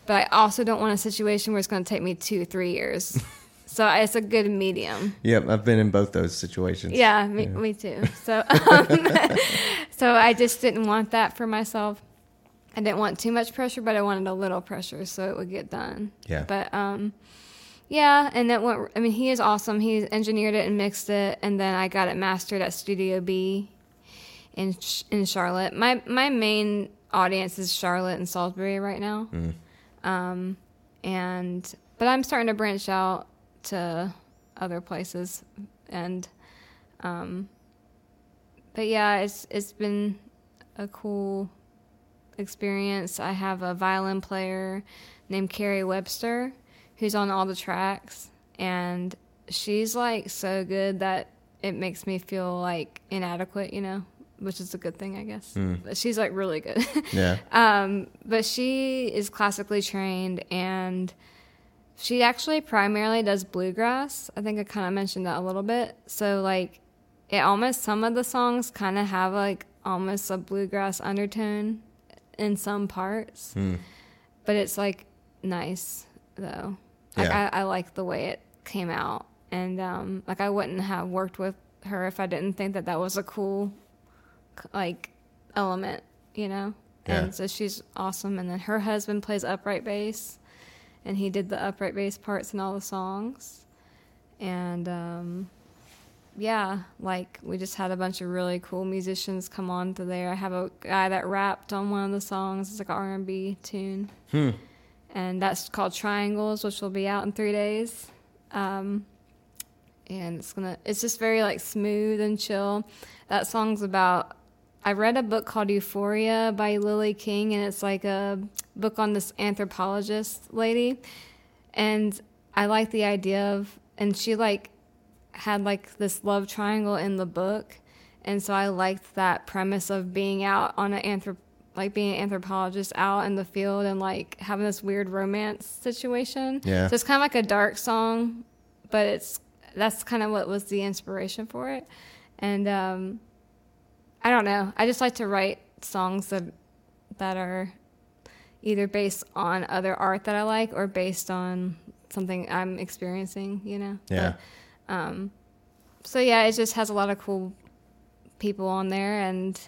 But I also don't want a situation where it's going to take me two, three years. so it's a good medium. Yep. I've been in both those situations. Yeah, me, Yeah. me too. So, um, so I just didn't want that for myself. I didn't want too much pressure, but I wanted a little pressure so it would get done. Yeah. But um, yeah, and that went. I mean, he is awesome. He engineered it and mixed it, and then I got it mastered at Studio B in in Charlotte. My my main audience is Charlotte and Salisbury right now. Mm. Um, and but I'm starting to branch out to other places, and um, but yeah, it's it's been a cool experience. I have a violin player named Carrie Webster who's on all the tracks, and she's like so good that it makes me feel like inadequate, you know, which is a good thing, I guess. Mm. But she's like really good. Yeah. Um, but she is classically trained and she actually primarily does bluegrass. I think I kind of mentioned that a little bit. So like it almost some of the songs kind of have like almost a bluegrass undertone in some parts, Mm. but it's like nice though. Like Yeah. I, I like the way it came out, and um, like I wouldn't have worked with her if I didn't think that that was a cool like element, you know. Yeah. And so she's awesome. And then her husband plays upright bass, and he did the upright bass parts in all the songs. And um, yeah, like we just had a bunch of really cool musicians come on to there. I have a guy that rapped on one of the songs. It's like an R and B tune, Hmm. and that's called Triangles, which will be out in three days. Um, and it's gonna it's just very like smooth and chill. That song's about I read a book called Euphoria by Lily King and it's like a book on this anthropologist lady. And I like the idea of and she like had like this love triangle in the book. And so I liked that premise of being out on an anthrop like being an anthropologist out in the field and like having this weird romance situation. Yeah. So it's kind of like a dark song, but it's that's kind of what was the inspiration for it. And um, I don't know. I just like to write songs that that are either based on other art that I like or based on something I'm experiencing. You know. Yeah. But, um, so yeah, it just has a lot of cool people on there, and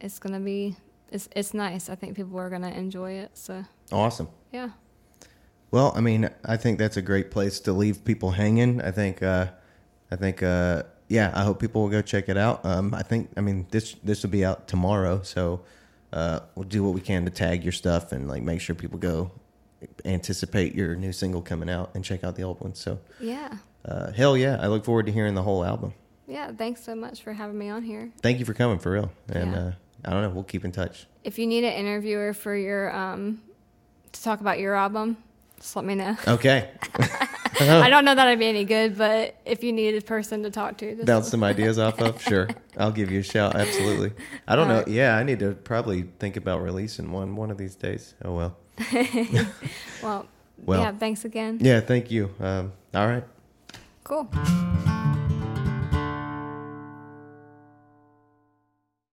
it's gonna be it's it's nice. I think people are gonna enjoy it. So Awesome. yeah. Well, I mean, I think that's a great place to leave people hanging. I think, uh, I think, uh, yeah, I hope people will go check it out. Um, I think, I mean, this this will be out tomorrow, so uh, we'll do what we can to tag your stuff and like make sure people go anticipate your new single coming out and check out the old one. So, Yeah. uh, hell yeah, I look forward to hearing the whole album. Yeah, thanks so much for having me on here. Thank you for coming for real, and Yeah. uh, I don't know, we'll keep in touch. If you need an interviewer for your um to talk about your album, just let me know. Okay, I don't know that I'd be any good, but if you need a person to talk to, just bounce some ideas off of. Sure, I'll give you a shout. Absolutely. I don't know. Yeah, I need to probably think about releasing one one of these days. Oh well. well, Well. yeah, thanks again. Yeah, thank you. Um, all right. Cool.